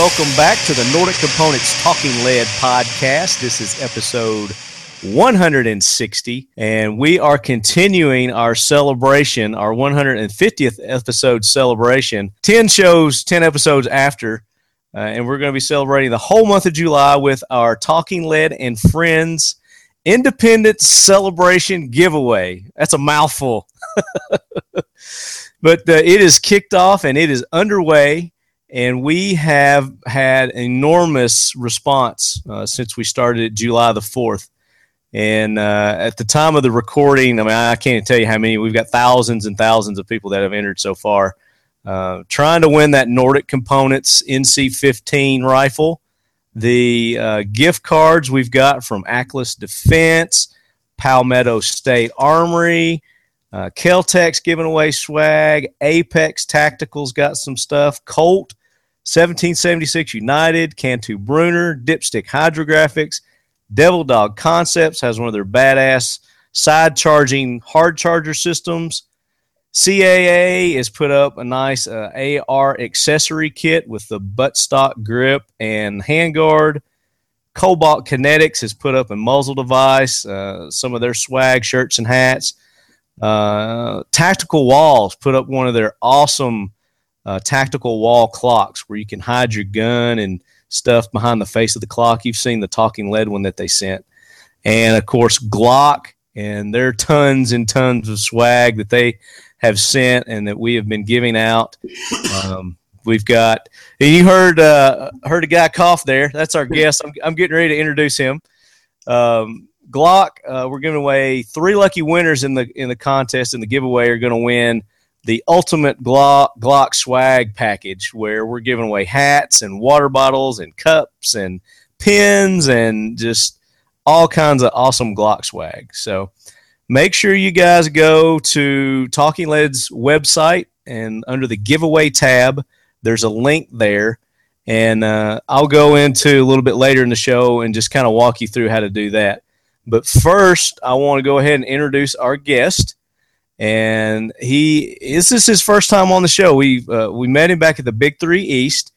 welcome back to the Nordic Components Talking Lead podcast. This is episode 160, and we are continuing our celebration, our 150th episode celebration. 10 shows, 10 episodes after, uh, and we're going to be celebrating the whole month of July with our Talking Lead and Friends Independence Celebration giveaway. That's a mouthful. but uh, it is kicked off and it is underway and we have had enormous response uh, since we started July the 4th. And uh, at the time of the recording, I mean, I can't tell you how many. We've got thousands and thousands of people that have entered so far, uh, trying to win that Nordic Components NC15 rifle. The uh, gift cards we've got from Aklys Defense, Palmetto State Armory, uh, Kel-Tec's giving away swag. Apex Tacticals got some stuff. Colt 1776 United, Cantu Bruner, Dipstick Hydrographics, Devil Dog Concepts has one of their badass side charging hard charger systems. CAA has put up a nice uh, AR accessory kit with the buttstock grip and handguard. Cobalt Kinetics has put up a muzzle device, uh, some of their swag shirts and hats. Uh, Tactical Walls put up one of their awesome uh, tactical wall clocks where you can hide your gun and stuff behind the face of the clock. You've seen the talking lead one that they sent. And of course, Glock and their tons and tons of swag that they have sent and that we have been giving out. Um, we've got, you heard uh, heard a guy cough there. That's our guest. I'm, I'm getting ready to introduce him. Um, Glock, uh, we're giving away three lucky winners in the in the contest and the giveaway are going to win the ultimate Glock, Glock swag package where we're giving away hats and water bottles and cups and pins and just all kinds of awesome Glock swag. So make sure you guys go to Talking Lead's website and under the giveaway tab, there's a link there. And uh, I'll go into a little bit later in the show and just kind of walk you through how to do that. But first, I want to go ahead and introduce our guest and he this is his first time on the show. We uh, we met him back at the Big Three East,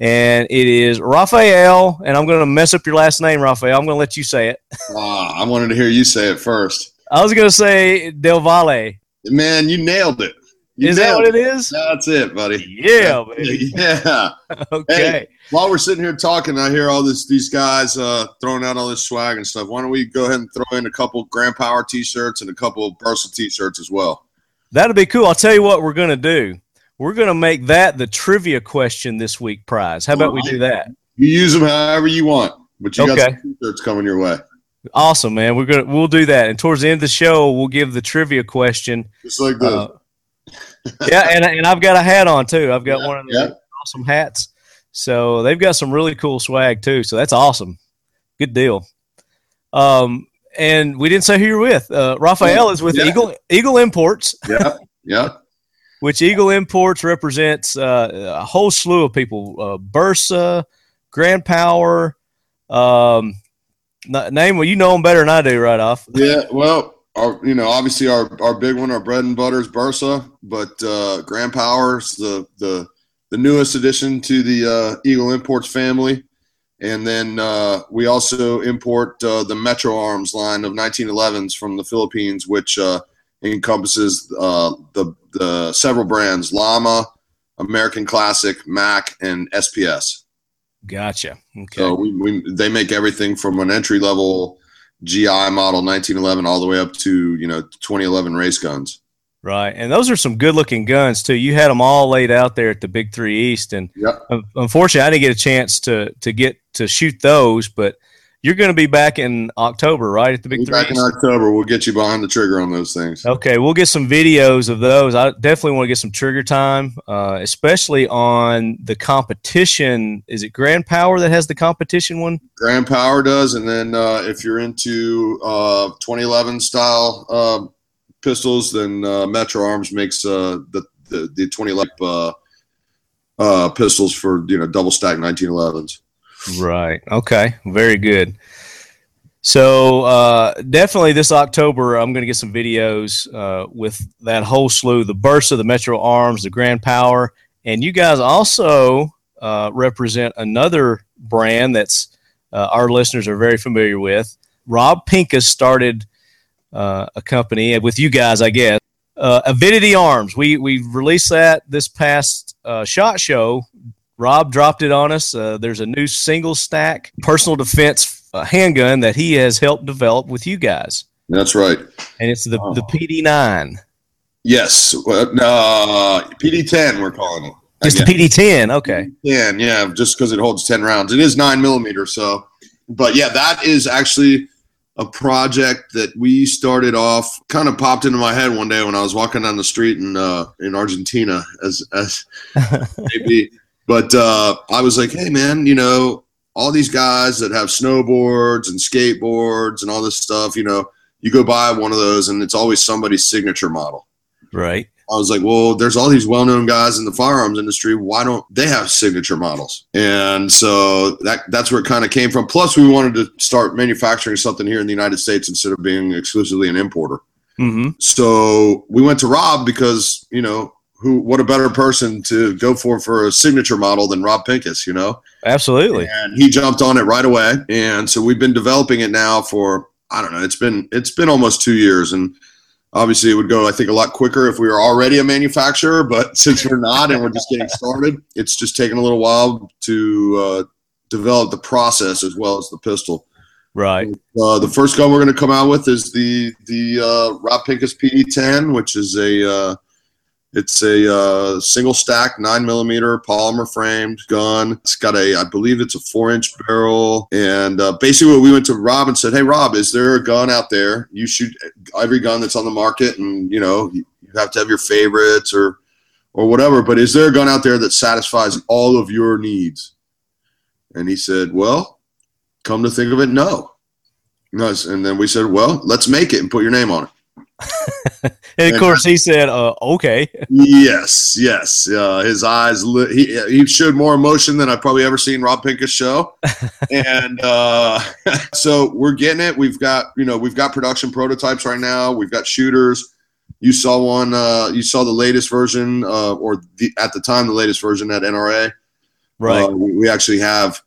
and it is Rafael. And I'm going to mess up your last name, Rafael. I'm going to let you say it. Ah, I wanted to hear you say it first. I was going to say Del Valle. Man, you nailed it. You is that what it is? That's it, buddy. Yeah, baby. Yeah. okay. Hey, while we're sitting here talking, I hear all this these guys uh, throwing out all this swag and stuff. Why don't we go ahead and throw in a couple Grand Power T-shirts and a couple Bersa T-shirts as well? That'll be cool. I'll tell you what we're going to do. We're going to make that the trivia question this week prize. How about we do that? You use them however you want, but you got some T-shirts coming your way, Awesome, man. We're gonna we'll do that. And towards the end of the show, we'll give the trivia question. just like this. Uh, yeah, and and I've got a hat on too. I've got Yeah, one of the yeah. awesome hats. So they've got some really cool swag too. So that's awesome. Good deal. Um, and we didn't say who you're with. Uh, Rafael is with Yeah. Eagle Eagle Imports, yeah, yeah. which Eagle Imports represents uh, a whole slew of people: uh, Bersa, Grand Power. Um, name well, you know them better than I do, right off. Yeah, well, our you know obviously our our big one, our bread and butter is Bersa, but uh, Grand Power's the the the newest addition to the uh, Eagle Imports family, and then uh, we also import uh, the Metro Arms line of 1911s from the Philippines, which uh, encompasses uh, the the several brands: Llama, American Classic, Mac, and SPS. Gotcha. Okay. So we, we they make everything from an entry level GI model 1911 all the way up to you know 2011 race guns. Right, and those are some good-looking guns too. You had them all laid out there at the Big Three East, and Yep. unfortunately, I didn't get a chance to to get to shoot those. But you're going to be back in October, right, at the Big back in October, we'll get you behind the trigger on those things. Okay, we'll get some videos of those. I definitely want to get some trigger time, uh, especially on the competition. Is it Grand Power that has the competition one? Grand Power does, and then uh, if you're into uh, 2011 style uh, pistols, then uh, Metro Arms makes uh, the, the the 2011 uh, uh, pistols for you know double stack 1911s. Right. Okay. Very good. So uh, definitely this October, I'm going to get some videos uh, with that whole slew: the Bersa, the Metro Arms, the Grand Power, and you guys also uh, represent another brand that's uh, our listeners are very familiar with. Rob Pincus started uh, a company with you guys, I guess. Uh, Avidity Arms. We we released that this past uh, shot show. Rob dropped it on us. Uh, there's a new single stack personal defense uh, handgun that he has helped develop with you guys. That's right. And it's the, oh. the PD9. Yes. Well, uh, PD10, we're calling it. Just the PD10. Okay. Yeah, yeah, just because it holds 10 rounds. It is nine millimeter. So, but yeah, that is actually a project that we started off kind of popped into my head one day when I was walking down the street in uh, in Argentina as as maybe but uh, I was like hey man you know all these guys that have snowboards and skateboards and all this stuff you know you go buy one of those and it's always somebody's signature model right I was like, well, there's all these well-known guys in the firearms industry. Why don't they have signature models? And so that that's where it kind of came from. Plus, we wanted to start manufacturing something here in the United States instead of being exclusively an importer. Mm-hmm. So we went to Rob because you know who what a better person to go for for a signature model than Rob Pincus, you know? Absolutely. And he jumped on it right away. And so we've been developing it now for I don't know, it's been it's been almost two years and Obviously, it would go, I think, a lot quicker if we were already a manufacturer, but since we're not and we're just getting started, it's just taking a little while to uh, develop the process as well as the pistol. Right. Uh, the first gun we're going to come out with is the the uh, Rob Pincus PD10, which is a uh, it's a uh, single stack nine millimeter polymer framed gun. It's got a, I believe it's a four inch barrel. And uh, basically, we went to Rob and said, "Hey, Rob, is there a gun out there? You shoot every gun that's on the market, and you know you have to have your favorites or or whatever. But is there a gun out there that satisfies all of your needs?" And he said, "Well, come to think of it, no." And then we said, "Well, let's make it and put your name on it." and of course, he said, uh, "Okay." yes, yes. Uh, his eyes lit, he he showed more emotion than I've probably ever seen Rob Pincus show, and uh, so we're getting it. We've got you know we've got production prototypes right now. We've got shooters. You saw one. Uh, you saw the latest version, uh, or the, at the time the latest version at NRA. Right. Uh, we, we actually have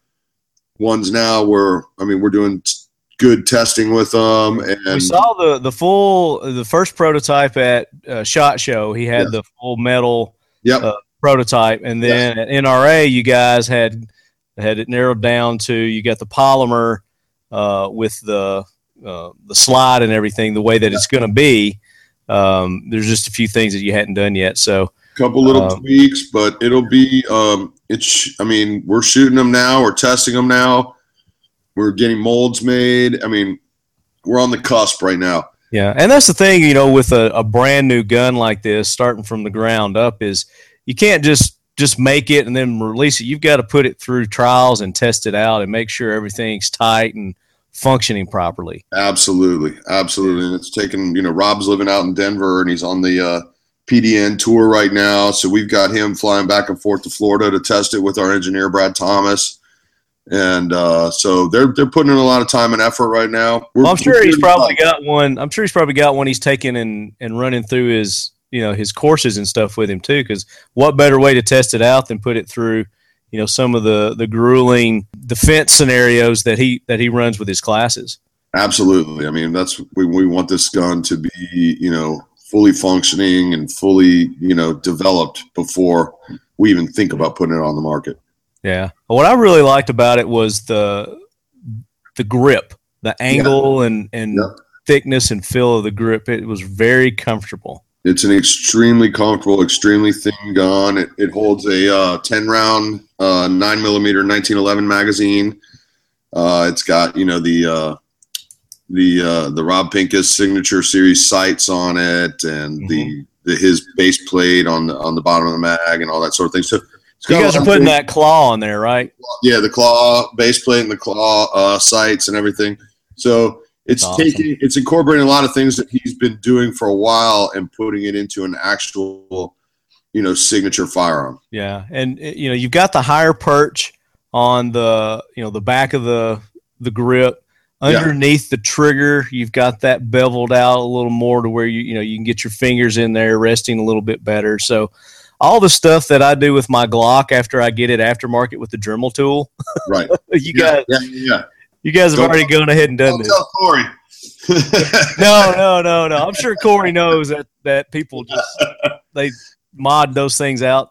ones now where I mean we're doing good testing with them. And we saw the the full the first prototype at uh, Shot Show. He had the full metal yep. uh, prototype, and then yes. at NRA, you guys had had it narrowed down to you got the polymer uh, with the uh, the slide and everything the way that it's going to be. Um, there's just a few things that you hadn't done yet, so. A couple little um, tweaks, but it'll be. Um, it's. I mean, we're shooting them now. We're testing them now we're getting molds made. I mean, we're on the cusp right now. Yeah, and that's the thing, you know, with a, a brand new gun like this, starting from the ground up, is you can't just just make it and then release it. You've got to put it through trials and test it out and make sure everything's tight and functioning properly. Absolutely, absolutely. And it's taken. You know, Rob's living out in Denver and he's on the uh, PDN tour right now, so we've got him flying back and forth to Florida to test it with our engineer Brad Thomas and uh, so they're they're putting in a lot of time and effort right now. Well, I'm sure he's probably got one. I'm sure he's probably got one he's taking and and running through his you know his courses and stuff with him too. Because what better way to test it out than put it through you know some of the the grueling defense scenarios that he that he runs with his classes. Absolutely. I mean, that's we we want this gun to be you know fully functioning and fully you know developed before we even think about putting it on the market. Yeah. What I really liked about it was the the grip, the angle yeah. and and yeah. thickness and feel of the grip. It was very comfortable. It's an extremely comfortable, extremely thin gun. It, it holds a uh, 10 round, uh, 9 millimeter 1911 magazine. Uh, it's got, you know, the uh, the uh, the Rob Pincus signature series sights on it and mm-hmm. the, the his base plate on the on the bottom of the mag and all that sort of thing. So you guys are putting that claw on there, right? Yeah, the claw base plate and the claw uh, sights and everything. So it's awesome. taking it's incorporating a lot of things that he's been doing for a while and putting it into an actual, you know, signature firearm. Yeah, and you know you've got the higher perch on the you know the back of the the grip. Underneath yeah. the trigger, you've got that beveled out a little more to where you you know you can get your fingers in there resting a little bit better. So all the stuff that I do with my Glock after I get it aftermarket with the Dremel tool. Right. you yeah, guys, yeah, yeah. you guys have Don't- already gone ahead and done this. tell Corey. No, no, no, no. I'm sure Corey knows that that people just they mod those things out.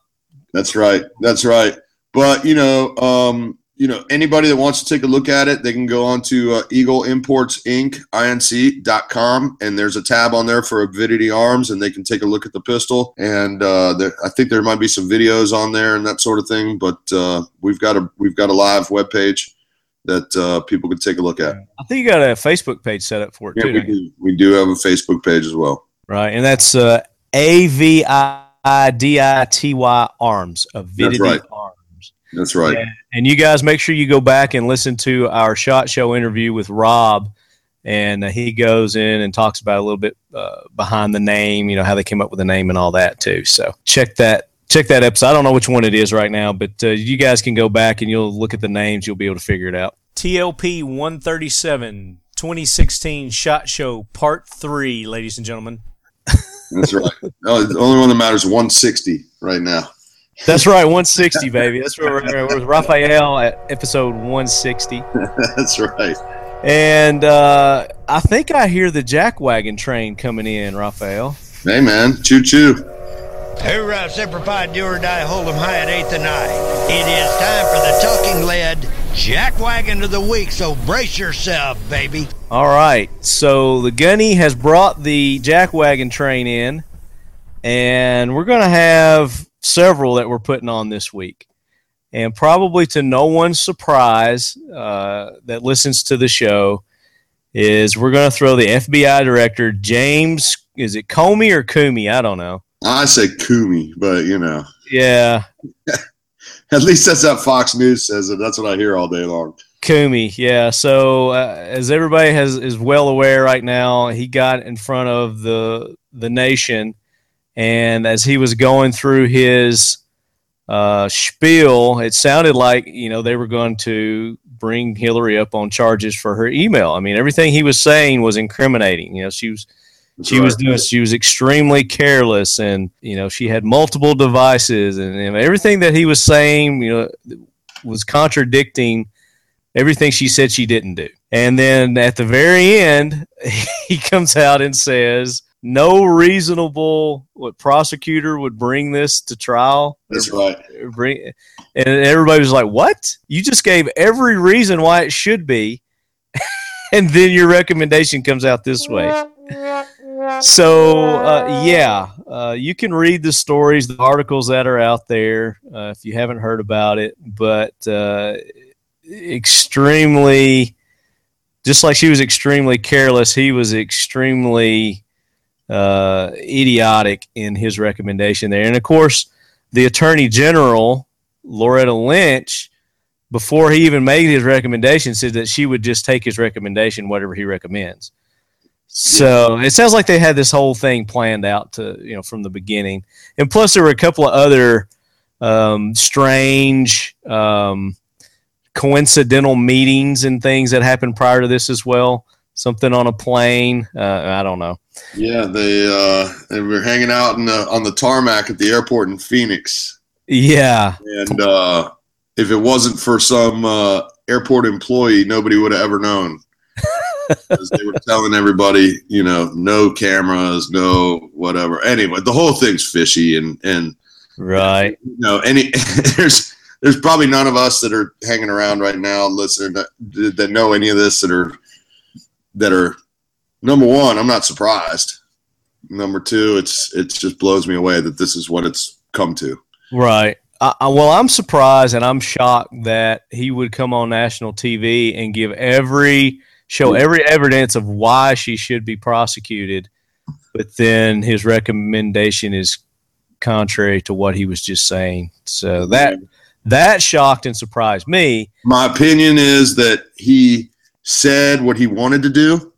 That's right. That's right. But you know, um, you know, anybody that wants to take a look at it, they can go on to uh, Eagle Imports Inc. Inc.com, and there's a tab on there for Avidity Arms, and they can take a look at the pistol. And uh, there, I think there might be some videos on there and that sort of thing. But uh, we've got a we've got a live webpage that uh, people can take a look at. I think you got a Facebook page set up for it Yeah, too, we do. We do have a Facebook page as well. right? And that's uh, A V I D I T Y Arms, Avidity right. Arms. That's right. And, and you guys make sure you go back and listen to our shot show interview with Rob. And uh, he goes in and talks about a little bit uh, behind the name, you know, how they came up with the name and all that too. So check that check that episode. I don't know which one it is right now, but uh, you guys can go back and you'll look at the names. You'll be able to figure it out. TLP 137 2016 Shot Show Part 3, ladies and gentlemen. That's right. No, the only one that matters 160 right now. That's right, 160, baby. That's where we're, we're with Rafael at episode 160. That's right. And uh, I think I hear the jackwagon train coming in, Rafael. Hey man, choo choo. Hoorah, Semper Fi, do or die, hold 'em high at 8th and I. It is time for the talking lead jackwagon of the week, so brace yourself, baby. All right. So the gunny has brought the jackwagon train in, and we're going to have several that we're putting on this week. And probably to no one's surprise uh, that listens to the show, is we're going to throw the FBI director, James, is it Comey or Comey? I don't know. I say Kumi, but you know, Yeah, at least that's how Fox News says it. That's what I hear all day long. Kumi, yeah. So uh, as everybody has is well aware right now, he got in front of the the nation, and as he was going through his uh, spiel, it sounded like you know they were going to bring Hillary up on charges for her email. I mean, everything he was saying was incriminating. You know, she was That's she was doing she was extremely careless and you know she had multiple devices and, and everything that he was saying you know was contradicting everything she said she didn't do and then at the very end he comes out and says no reasonable what prosecutor would bring this to trial? That's right. bring and everybody was like what? You just gave every reason why it should be. And then your recommendation comes out this way. So uh, yeah uh, you can read the stories the articles that are out there uh, if you haven't heard about it but uh, extremely just like she was extremely careless he was extremely uh, idiotic in his recommendation there. And of course the attorney general loretta lynch before he even made his recommendation said that she would just take his recommendation whatever he recommends. So it sounds like they had this whole thing planned out to you know from the beginning. And plus there were a couple of other um, strange um, coincidental meetings and things that happened prior to this as well something on a plane uh, i don't know Yeah, they uh, they were hanging out in the, on the tarmac at the airport in Phoenix, yeah and uh, if it wasn't for some uh, airport employee, nobody would have ever known. they were telling everybody, you know, no cameras, no whatever. Anyway, the whole thing's fishy, and and right you know, any there's there's probably none of us that are hanging around right now listening that, that know any of this that are that are number one. I'm not surprised. Number two, it's it just blows me away that this is what it's come to. Right. I, I, well, I'm surprised and I'm shocked that he would come on national TV and give every show every evidence of why she should be prosecuted, but then his recommendation is contrary to what he was just saying. So that that shocked and surprised me. My opinion is that he said what he wanted to do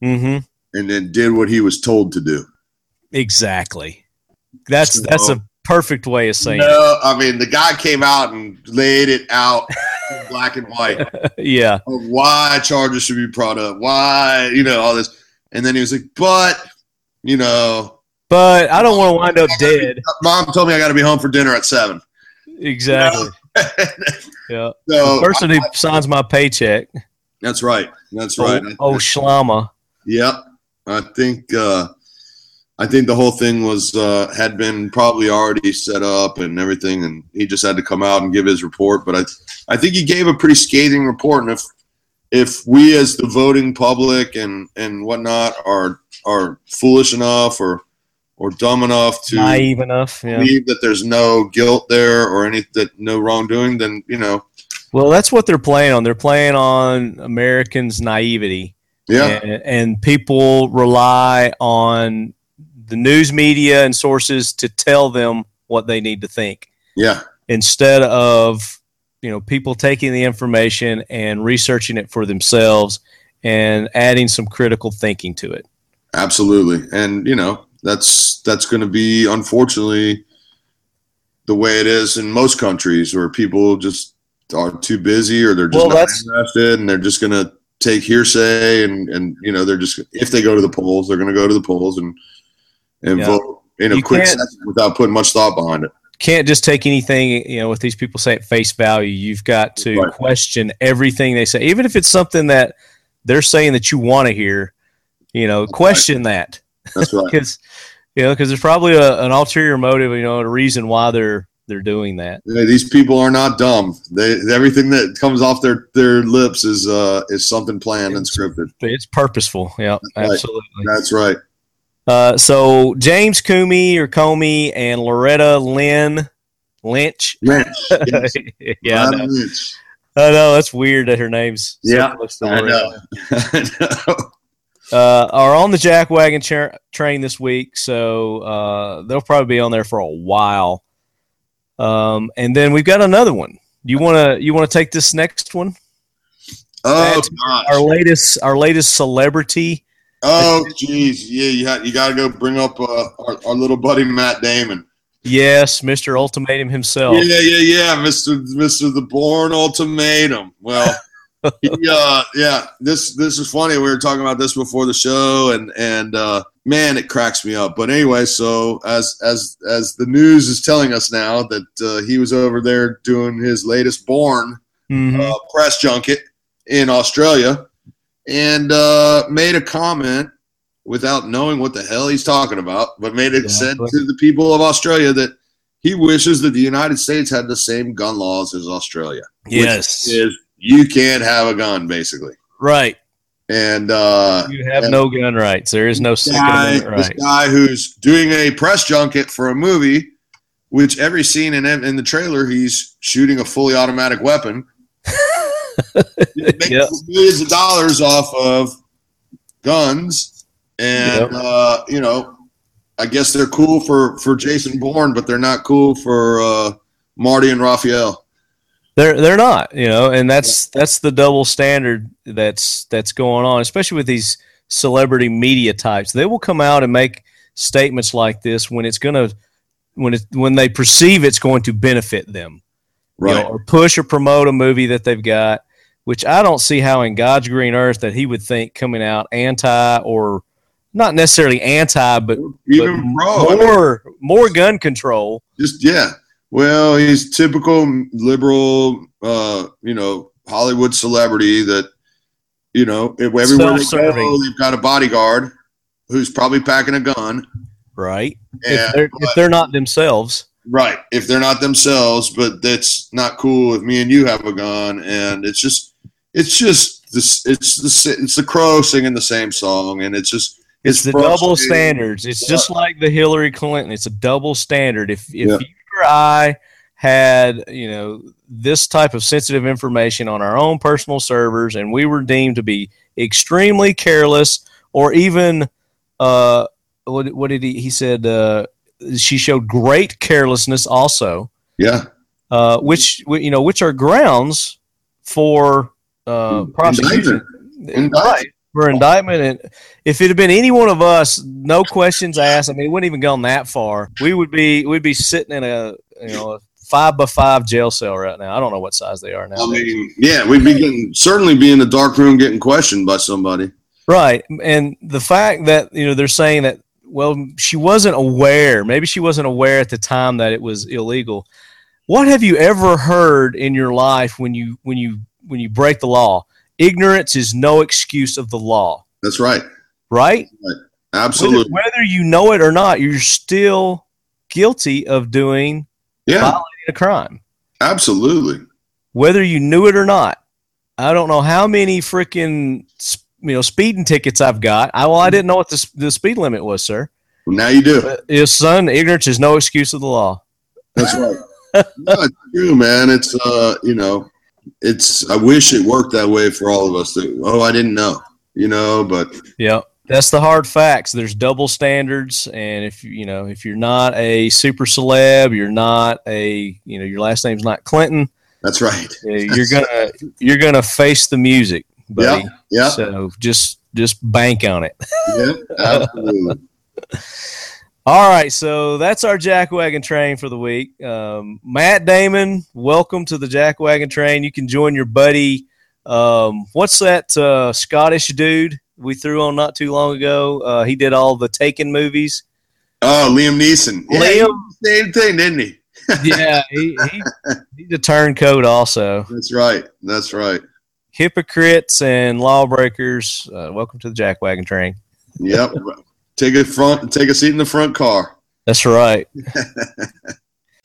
hmm and then did what he was told to do. Exactly. That's So- that's a perfect way of saying. No, I mean the guy came out and laid it out black and white. yeah. of why charges should be brought up, why, you know, all this. And then he was like, but, you know, but I don't want to wind up dead. Mom told me I got to be home for dinner at seven. Exactly. yeah. So The person who signs my paycheck. That's right. That's right. Oh, oh Schlama. Yep. I think uh, I think the whole thing was uh, had been probably already set up and everything, and he just had to come out and give his report. But I I think he gave a pretty scathing report, and if if we as the voting public and and whatnot are are foolish enough or or dumb enough to Naive enough. Yeah. believe that there's no guilt there or any that no wrongdoing, then you know, Well, that's what they're playing on. They're playing on Americans' naivety. yeah, And, and people rely on the news media and sources to tell them what they need to think yeah, instead of you know people taking the information and researching it for themselves and adding some critical thinking to it. absolutely. And you know, that's that's going to be unfortunately the way it is in most countries where people just are too busy or they're just Well, not interested and they're just going to take hearsay and and you know they're just if they go to the polls they're going to go to the polls and and Yeah. vote in a You quick second without putting much thought behind it. Can't just take anything you know with these people say at face value. You've got to Right. question everything they say, even if it's something that they're saying that you want to hear. You know, question that. That's right. because you know because there's probably a, an ulterior motive you know a reason why they're they're doing that Yeah, these people are not dumb. They everything that comes off their their lips is uh is something planned and scripted. it's purposeful yeah right. absolutely That's right. uh, so james Coomey or comey and loretta lynn lynch Lynch. Yes. yeah I know. Lynch. I know that's weird that her name's so Yeah, to I know. I know. uh, are on the jack wagon cha- train this week, so uh, they'll probably be on there for a while. Um, and then we've got another one. You want to you want to take this next one? Oh gosh. Our latest our latest celebrity. Oh geez. Yeah, you had, you got to go bring up uh, our, our little buddy Matt Damon. Yes, Mister Ultimatum himself. Yeah, yeah, yeah, Mister Mister the Bourne Ultimatum. Well, he, uh, yeah, this this is funny. We were talking about this before the show, and and uh, man, it cracks me up. But anyway, so as as as the news is telling us now that uh, he was over there doing his latest Bourne Mhm. uh, press junket in Australia, and uh, made a comment without knowing what the hell he's talking about, but made it said Exactly. to the people of Australia that he wishes that the United States had the same gun laws as Australia. which yes, is you can't have a gun basically, right. And uh, You have no gun rights. There is no Second guy, this guy who's doing a press junket for a movie, which every scene in in the trailer he's shooting a fully automatic weapon. Yep. millions of dollars off of guns, and Yep. uh, you know, I guess they're cool for for Jason Bourne, but they're not cool for uh, Marty and Rafael. They're they're not, you know, and that's that's the double standard that's that's going on, especially with these celebrity media types. They will come out and make statements like this when it's going to when it when they perceive it's going to benefit them, you know, Right. or push or promote a movie that they've got. Which I don't see how in God's green earth that he would think coming out anti or not necessarily anti, but, Even but bro, I mean, more more gun control. just yeah. Well, he's typical liberal, uh, you know, Hollywood celebrity that, you know, if everywhere they go, they've got a bodyguard who's probably packing a gun. Right? If, they're, if they're not themselves, right, if they're not themselves, but that's not cool if me and you have a gun, and it's just, it's just this, it's the, it's the crow singing the same song, and it's just, It's, the double standards. It's just like the Hillary Clinton. It's a double standard. If if Yeah. you I had you know this type of sensitive information on our own personal servers, and we were deemed to be extremely careless, or even uh, what what did he he said? Uh, she showed great carelessness also, Yeah, uh, which you know which are grounds for uh, prosecution. Indictment. Right for indictment. And if it had been any one of us, no questions asked. I mean, it wouldn't even gone that far. We would be we'd be sitting in a you know a five by five jail cell right now. I don't know what size they are now. I mean, yeah, we'd be getting certainly be in the dark room getting questioned by somebody. right, and the fact that you know they're saying that well, she wasn't aware. Maybe she wasn't aware at the time that it was illegal. What have you ever heard in your life when you when you when you break the law? Ignorance is no excuse of the law. That's right. Right? right. Absolutely. Whether, whether, you know it or not, you're still guilty of doing yeah. violating a crime. Absolutely. Whether you knew it or not. I don't know how many freaking you know speeding tickets I've got. I well, I didn't know what the, the speed limit was, sir. Well, now you do. Uh, son, ignorance is no excuse of the law. That's right. no, it's true, man. It's uh, you know, it's. I wish it worked that way for all of us. That, oh, I didn't know, you know, but yeah, that's the hard facts. There's double standards, and if you know, if you're not a super celeb, you're not a, you know, your last name's not Clinton. That's right. Eh, you're gonna you're gonna face the music, buddy. Yeah. Yeah. So just just bank on it. yeah. Absolutely. All right, so that's our jackwagon train for the week. Um, Matt Damon, welcome to the jackwagon train. You can join your buddy. Um, what's that uh, Scottish dude we threw on not too long ago? Uh, he did all the Taken movies. Oh, Liam Neeson. Liam, yeah, same thing, didn't he? yeah, he, he, he's a turncoat also. That's right. That's right. Hypocrites and lawbreakers. Uh, welcome to the jackwagon train. Yep. take a front. Take a seat in the front car. That's right.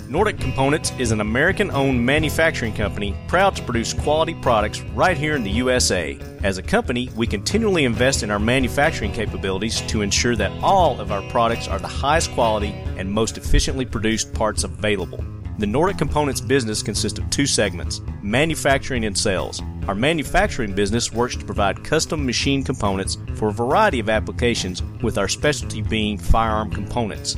Nordic Components is an American owned manufacturing company proud to produce quality products right here in the USA. As a company, we continually invest in our manufacturing capabilities to ensure that all of our products are the highest quality and most efficiently produced parts available. The Nordic Components business consists of two segments manufacturing and sales. Our manufacturing business works to provide custom machine components for a variety of applications, with our specialty being firearm components.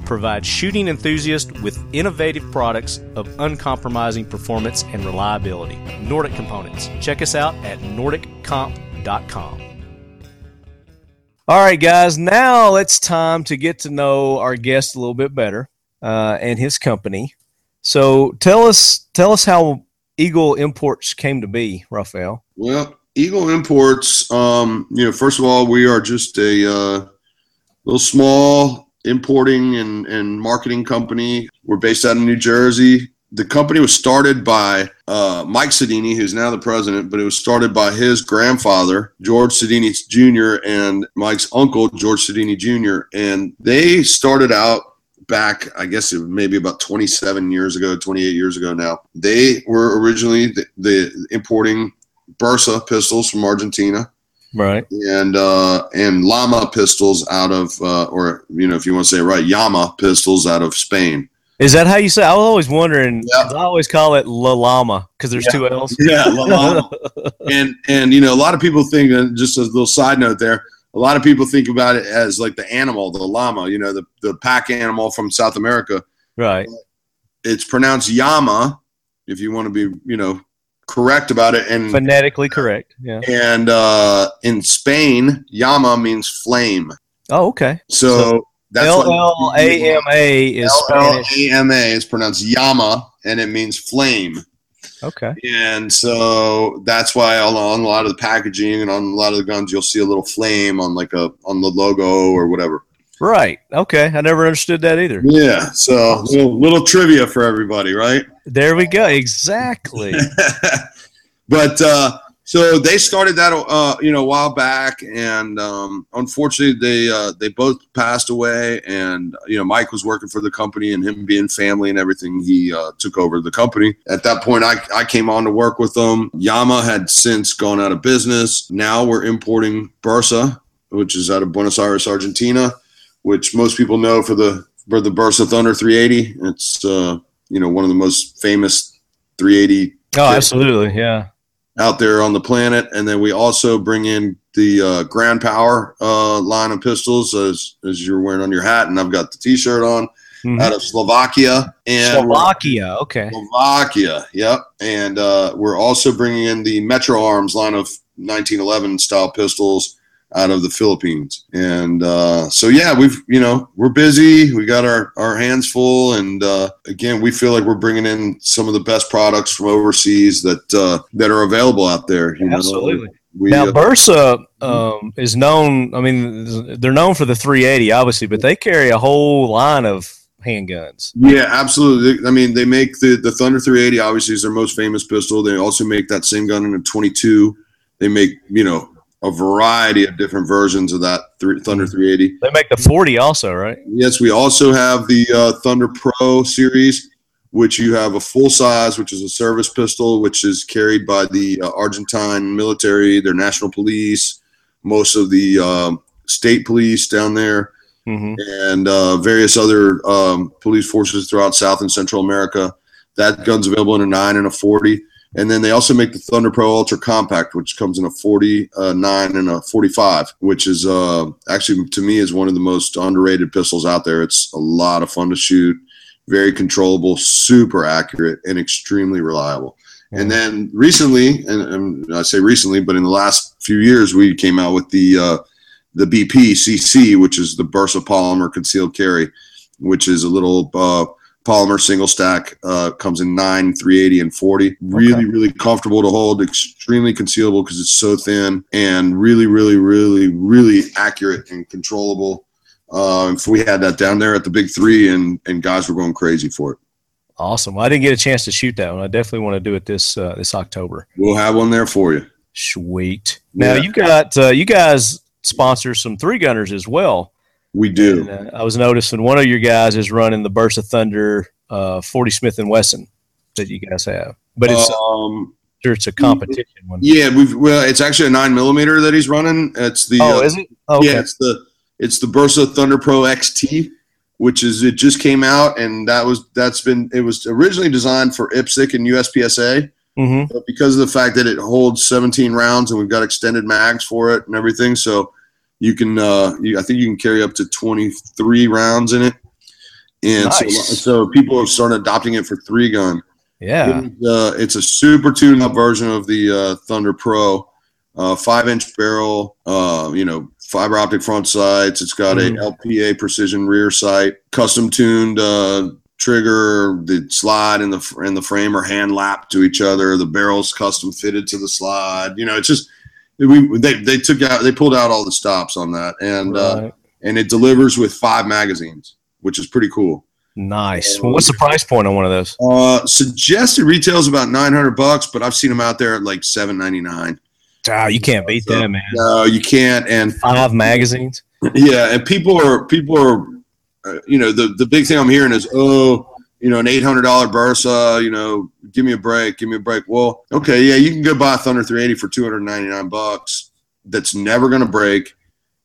provide shooting enthusiasts with innovative products of uncompromising performance and reliability. Nordic Components. Check us out at nordiccomp.com. All right, guys, now it's time to get to know our guest a little bit better uh, and his company. So tell us tell us how Eagle Imports came to be, Rafael. Well, Eagle Imports, um, you know, first of all, we are just a uh, little small importing and, and marketing company. We're based out of New Jersey. The company was started by uh, Mike Sedini, who's now the president, but it was started by his grandfather, George Sedini Jr., and Mike's uncle, George Sedini Jr. And they started out back, I guess it maybe about 27 years ago, 28 years ago now. They were originally the, the importing Bersa pistols from Argentina right? And uh, and Llama pistols out of, uh, or you know, if you want to say it right, Llama pistols out of Spain. Is that how you say? I was always wondering. Yeah. I always call it La Llama because there's yeah. two L's. Yeah, La Llama. and and you know, a lot of people think, and just a little side note there, a lot of people think about it as like the animal, the llama, you know, the the pack animal from South America. Right. It's pronounced Yama, if you want to be, you know, correct about it and phonetically correct. Yeah. And uh, in Spain, llama means flame. Oh, okay. So, so that's L L A M A is Spanish. L A M A is pronounced llama, and it means flame. Okay. And so that's why on, on a lot of the packaging and on a lot of the guns, you'll see a little flame on like a on the logo or whatever. Right. Okay. I never understood that either. Yeah. So little, little trivia for everybody, right? There we go. Exactly. but uh, so they started that uh, you know a while back, and um, unfortunately they uh, they both passed away. And you know Mike was working for the company, and him being family and everything, he uh, took over the company. At that point, I I came on to work with them. Llama had since gone out of business. Now we're importing Bersa, which is out of Buenos Aires, Argentina which most people know for the for the Bersa Thunder 380. It's uh, you know one of the most famous 380. Oh, absolutely, yeah. Out there on the planet, and then we also bring in the uh, Grand Power uh, line of pistols, as as you're wearing on your hat, and I've got the T-shirt on. mm-hmm. out of Slovakia and Slovakia. Okay, Slovakia. Yep, and uh, we're also bringing in the Metro Arms line of 1911 style pistols out of the Philippines. And uh, so, yeah, we've, you know, we're busy. We got our, our hands full. And uh, again, we feel like we're bringing in some of the best products from overseas that, uh, that are available out there. You Absolutely. Know? We, now, uh, Bersa um, is known, I mean, they're known for the 380, obviously, but they carry a whole line of handguns. Yeah, absolutely. I mean, they make the, the Thunder 380, obviously, is their most famous pistol. They also make that same gun in a 22. They make, you know, a variety of different versions of that three, Thunder 380. They make the 40 also, right? Yes, we also have the uh, Thunder Pro series, which you have a full size, which is a service pistol, which is carried by the uh, Argentine military, their national police, most of the um, state police down there, mm-hmm. and uh, various other um, police forces throughout South and Central America. That gun's available in a nine and a 40. And then they also make the Thunder Pro Ultra Compact, which comes in a 49 and a 45, which is uh, actually to me is one of the most underrated pistols out there. It's a lot of fun to shoot, very controllable, super accurate, and extremely reliable. And then recently, and, and, I say recently, but in the last few years, we came out with the uh, the BP CC, which is the Bersa polymer concealed carry, which is a little uh, polymer single stack uh, comes in 9 380 and 40 really okay. really comfortable to hold extremely concealable because it's so thin and really really really really accurate and controllable. Uh, if we had that down there at the big three and and guys were going crazy for it. Awesome. Well, i didn't get a chance to shoot that one. I definitely want to do it this uh, this october. We'll have one there for you. Sweet. Now yeah. you got uh, you guys sponsor some three gunners as well we do. And, uh, I was noticing one of your guys is running the Bersa Thunder uh, 40 Smith and Wesson that you guys have, but it's um, sure it's a competition one. Yeah, we've well, it's actually a nine millimeter that he's running. It's the oh, uh, is it? okay. Yeah, it's the it's the Bersa Thunder Pro XT, which is it just came out, and that was that's been it was originally designed for IPSC and USPSA. Mm-hmm. But because of the fact that it holds 17 rounds and we've got extended mags for it and everything, so you can uh, you, I think you can carry up to 23 rounds in it, and nice. so so people have started adopting it for three gun. Yeah, it, uh, it's a super tuned up version of the uh, Thunder Pro, uh, five inch barrel, uh, you know, fiber optic front sights. It's got mm-hmm. a LPA precision rear sight, custom tuned uh, trigger, the slide and the and the frame are hand lapped to each other. The barrel's custom fitted to the slide. You know, it's just we they, they took out they pulled out all the stops on that. And uh, right. uh, and it delivers with five magazines which is pretty cool. Nice. Well, what's the price point on one of those? Uh suggested retails about 900 bucks but i've seen them out there at like 799 wow you can't beat so, that man. no you can't and five magazines? Yeah and people are people are uh, you know the the big thing i'm hearing is oh you know, an eight hundred dollar Bersa, you know, give me a break, give me a break. Well, okay, yeah, you can go buy a Thunder 380 for two hundred ninety nine bucks. That's never going to break.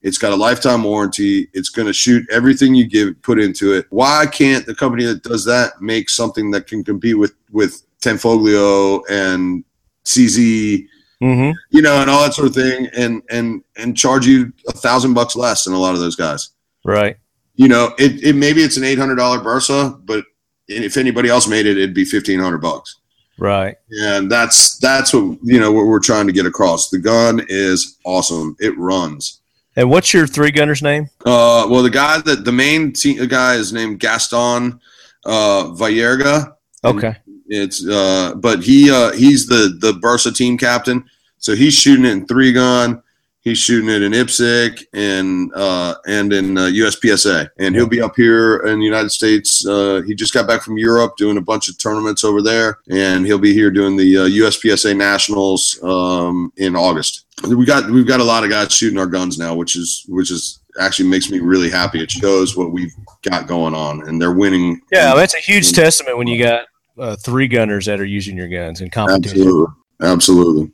It's got a lifetime warranty. It's going to shoot everything you give put into it. Why can't the company that does that make something that can compete with with Tanfoglio and CZ, mm-hmm. you know, and all that sort of thing, and and and charge you a thousand bucks less than a lot of those guys? Right. You know, it, it maybe it's an eight hundred dollar Bursa, but if anybody else made it, it'd be fifteen hundred bucks. Right. And that's that's what you know what we're trying to get across. The gun is awesome. It runs. And what's your three gunner's name? Uh, well, the guy that the main te- guy is named Gaston uh, Vallerga. Okay. It's uh, but he uh, he's the the Bersa team captain, so he's shooting it in three gun. He's shooting it in IPSC and uh, and in uh, USPSA, and he'll be up here in the United States. Uh, he just got back from Europe doing a bunch of tournaments over there, and he'll be here doing the USPSA uh, Nationals um, in August. We got we've got a lot of guys shooting our guns now, which is which is actually makes me really happy. It shows what we've got going on, and they're winning. Yeah, that's a huge testament when you got uh, three gunners that are using your guns in competition. Absolutely, absolutely.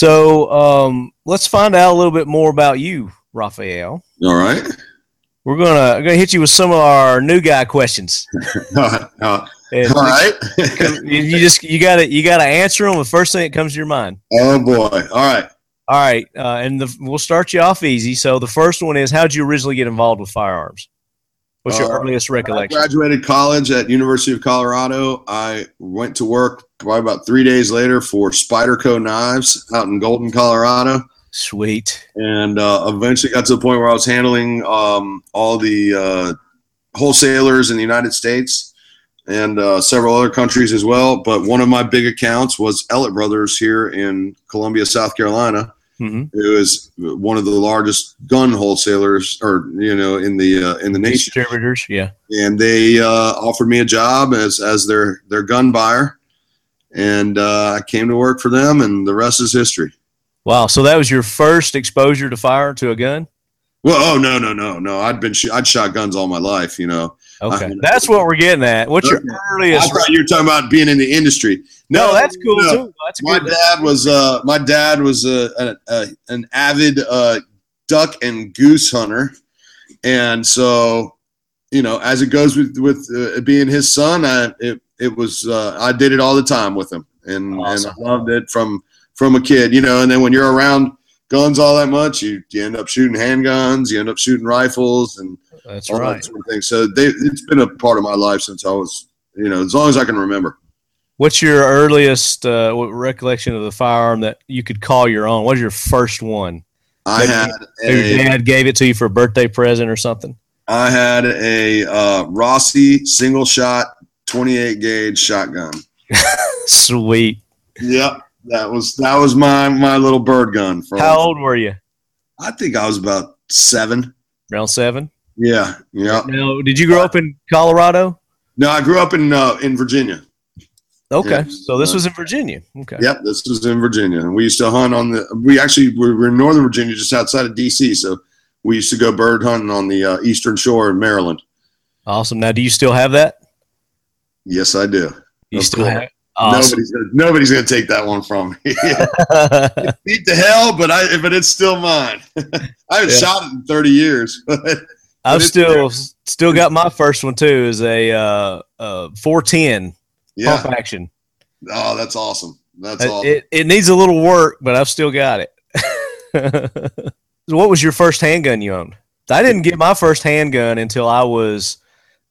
So um, let's find out a little bit more about you. Rafael. All right. We're gonna gonna hit you with some of our new guy questions. uh, uh, all right. you you just you gotta you gotta answer them the first thing that comes to your mind. oh boy. All right. All right, uh, and the, we'll start you off easy. So the first one is, how did you originally get involved with firearms? What's your Uh, earliest I recollection? graduated college at University of Colorado. I went to work probably about three days later for Spyderco Knives out in Golden, Colorado, Sweet. and uh, eventually got to the point where I was handling um, all the uh, wholesalers in the United States and uh, several other countries as well. But one of my big accounts was Ellett Brothers here in Columbia, South Carolina. Hmm It was one of the largest gun wholesalers, or you know, in the uh, in the nation Distributors, yeah. and they uh, offered me a job as as their their gun buyer, and uh, I came to work for them, and the rest is history. Wow. So that was your first exposure to fire to a gun. Well, oh no, no, no, no! I'd been sh- I'd shot guns all my life, you know. Okay, that's what we're getting at. What's your Okay. I thought you were talking about being in the industry. No, that's cool no. too. That's My good. dad was uh my dad was a, a, a an avid uh duck and goose hunter, and so you know as it goes with with uh, being his son, I it it was uh, I did it all the time with him, and Awesome. and I loved it from from a kid, you know. And then when you're around guns all that much, you, you end up shooting handguns, you end up shooting rifles, and That's all that right. sort of. So they, it's been a part of my life since I was you know as long as I can remember. What's your earliest uh, recollection of the firearm that you could call your own? What's your first one? I Maybe- had a, your dad gave it to you for a birthday present or something. I had a uh, Rossi single shot 28 gauge shotgun. Sweet. Yep, that was that was my my little bird gun. From How old were you? I think I was about seven. Around seven. Yeah, yeah. Now, did you grow up in Colorado? No, I grew up in uh, in Virginia. Okay, Yeah. so this was in Virginia. Okay. Yep, this was in Virginia, and we used to hunt on the. We actually we were in Northern Virginia, just outside of D.C. So we used to go bird hunting on the uh, Eastern Shore of Maryland. Awesome. Now, do you still have that? Yes, I do. You Of still course. have. Awesome. Nobody's gonna, nobody's gonna take that one from me. Beat the hell, but I but it's still mine. I haven't Yeah. shot it in 30 years. but I've still still got my first one too. Is a uh, uh, 410 yeah. pump action. Oh, that's awesome. That's It, awesome. it it needs a little work, but I've still got it. So what was your first handgun you owned? I didn't get my first handgun until I was.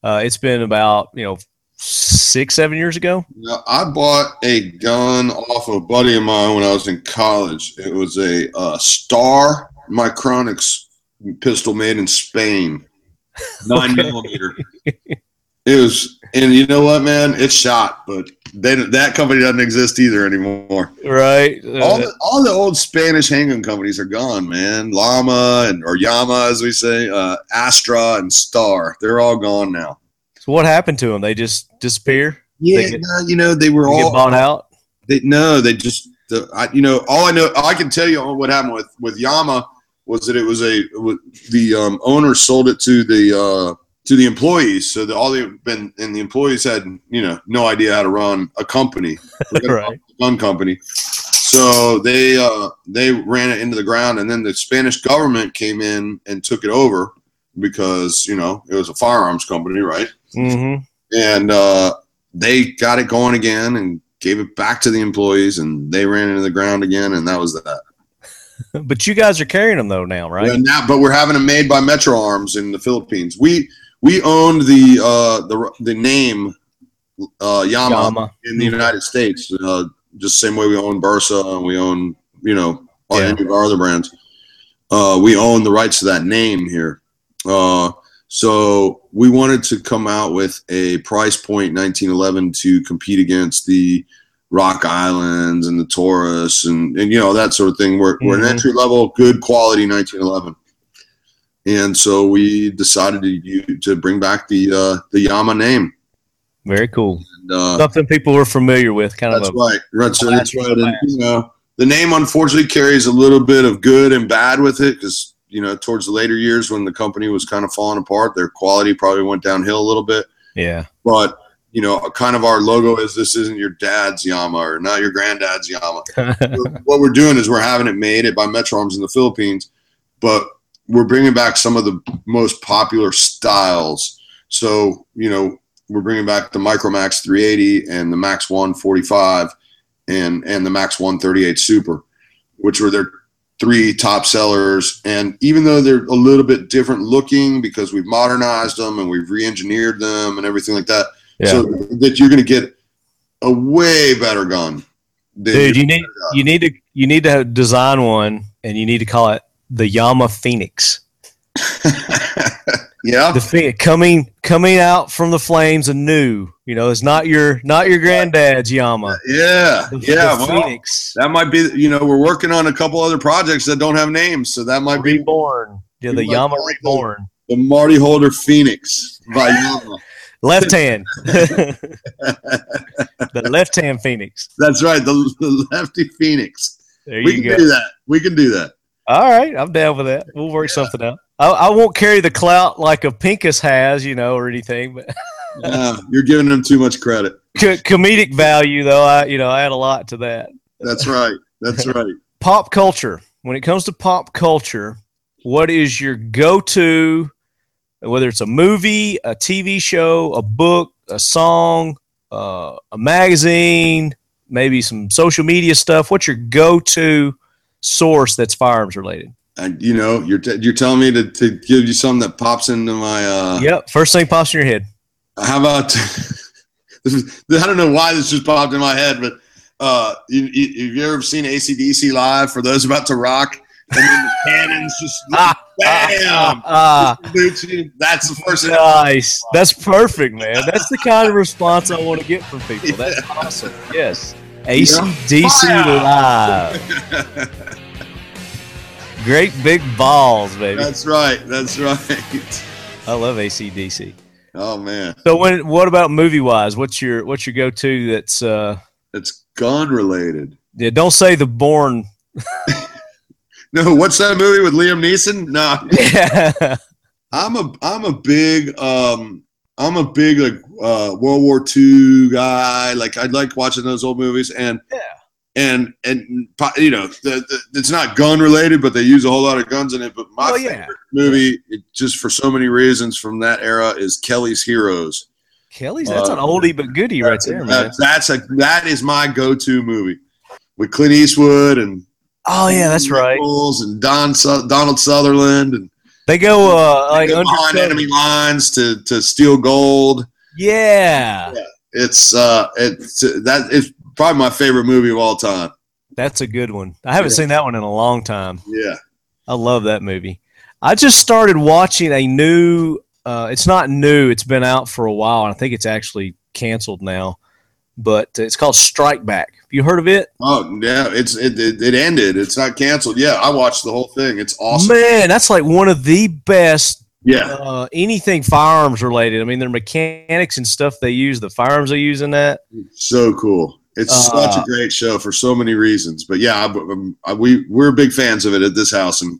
Uh, it's been about you know six seven years ago. Now, I bought a gun off a buddy of mine when I was in college. It was a uh, Star Micronics pistol made in Spain, nine Okay. millimeter. It was, and you know what, man? It shot, but they, that company doesn't exist either anymore. Right. all Uh, the, all the old Spanish handgun companies are gone, man. Llama and or Yama, as we say, uh, Astra and Star. They're all gone now. so what happened to them? They just disappear. Yeah, get- no, you know they were They get all. bought out. They no, they just. The, I, you know, all I know, I can tell you what happened with with Llama was that it was a the um, owner sold it to the uh, to the employees, so that all the been and the employees had you know no idea how to run a company, Right. the gun company. So they uh, they ran it into the ground, and then the Spanish government came in and took it over because you know it was a firearms company, right? Mm-hmm. and uh, they got it going again and gave it back to the employees and they ran into the ground again and that was that But you guys are carrying them though now, right? Yeah, now, but we're having them made by metro arms in the philippines we we owned the uh the the name uh llama, Llama. in the united states uh just same way we own bersa and we own you know Yeah. any of our other brands uh we own the rights to that name here uh so we wanted to come out with a price point 1911 to compete against the Rock Islands and the Taurus and, and you know that sort of thing. We're, we're an Mhm. entry level, good quality 1911, and so we decided to to bring back the uh, the Llama name. Very cool. And, uh, Something people were familiar with, kind that's of right. That's, that's right. And, you know, the name unfortunately carries a little bit of good and bad with it because you know towards the later years when the company was kind of falling apart, their quality probably went downhill a little bit. yeah. But you know, kind of our logo is this isn't your dad's Llama or not your granddad's Llama. what we're doing is we're having it made it by Metro Arms in the Philippines, but we're bringing back some of the most popular styles. So you know, we're bringing back the Micromax 380 and the Max 145 and and the Max 138 Super, which were their three top sellers. And even though they're a little bit different looking because we've modernized them and we've re-engineered them and everything like that, Yeah. so that you're going to get a way better gun. Dude, you need you need to you need to design one, and you need to call it the Llama Phoenix. yeah, The Phoenix coming coming out from the flames anew. You know, it's not your not your granddad's Llama. yeah, The, yeah. the well, Phoenix that might be. You know, we're working on a couple other projects that don't have names, so that might be reborn. Yeah, the Llama call it the- reborn. the Marty Holder Phoenix by Llama. Left hand. the left hand Phoenix. That's right, the, the lefty Phoenix. There We you can go. do that. We can do that. All right, I'm down with that. We'll work something out. I, I won't carry the clout like a Pinkus has, you know, or anything, but Uh, you're giving them too much credit. co- comedic value though. I, you know, I add a lot to that. That's right. That's right. Pop culture. When it comes to pop culture, what is your go-to? Whether it's a movie, a TV show, a book, a song, uh, a magazine, maybe some social media stuff. What's your go-to source that's firearms related? And you know, you're t- you're telling me to, to give you something that pops into my. Uh, Yep. First thing pops in your head. How about this? Is, I don't know why this just popped in my head, but uh, you, you, have you ever seen ACDC live? For those about to rock, and then the cannons just Ah, bam. Ah, That's the first nice. That's perfect, man. That's the kind of response I want to get from people. That's awesome. Yes. ACDC live. Great big balls, baby. That's right. That's right. I love ACDC. Oh man, So when what about movie wise? What's your what's your go to that's uh it's gun related. yeah, don't say the Bourne No, what's that movie with Liam Neeson? No, Yeah. I'm a I'm a big um I'm a big like uh World War II guy. Like I like watching those old movies and Yeah. and and you know the, the, it's not gun related, but they use a whole lot of guns in it. But my Oh, yeah. favorite movie, it, just for so many reasons from that era, is Kelly's Heroes. Kelly's that's an Uh, oldie but goodie right there, man. That- that's a that is my go to movie with Clint Eastwood and Oh yeah, that's right. Nichols and Don Su- Donald Sutherland and They go uh like go behind enemy lines to to steal gold. Yeah. It's uh, it's that is probably my favorite movie of all time. That's a good one. I haven't Yeah. seen that one in a long time. Yeah, I love that movie. I just started watching a new. Uh, it's not new. It's been out for a while, and I think it's actually canceled now. But it's called Strike Back. You heard of it? oh yeah, it's it, it it ended. It's not canceled. Yeah, I watched the whole thing. It's awesome. Man, that's like one of the best. Yeah, Uh, anything firearms related. I mean, their mechanics and stuff they use, the firearms they use in that. so cool. It's Uh, such a great show for so many reasons. But yeah, I, I, we we're big fans of it at this house, and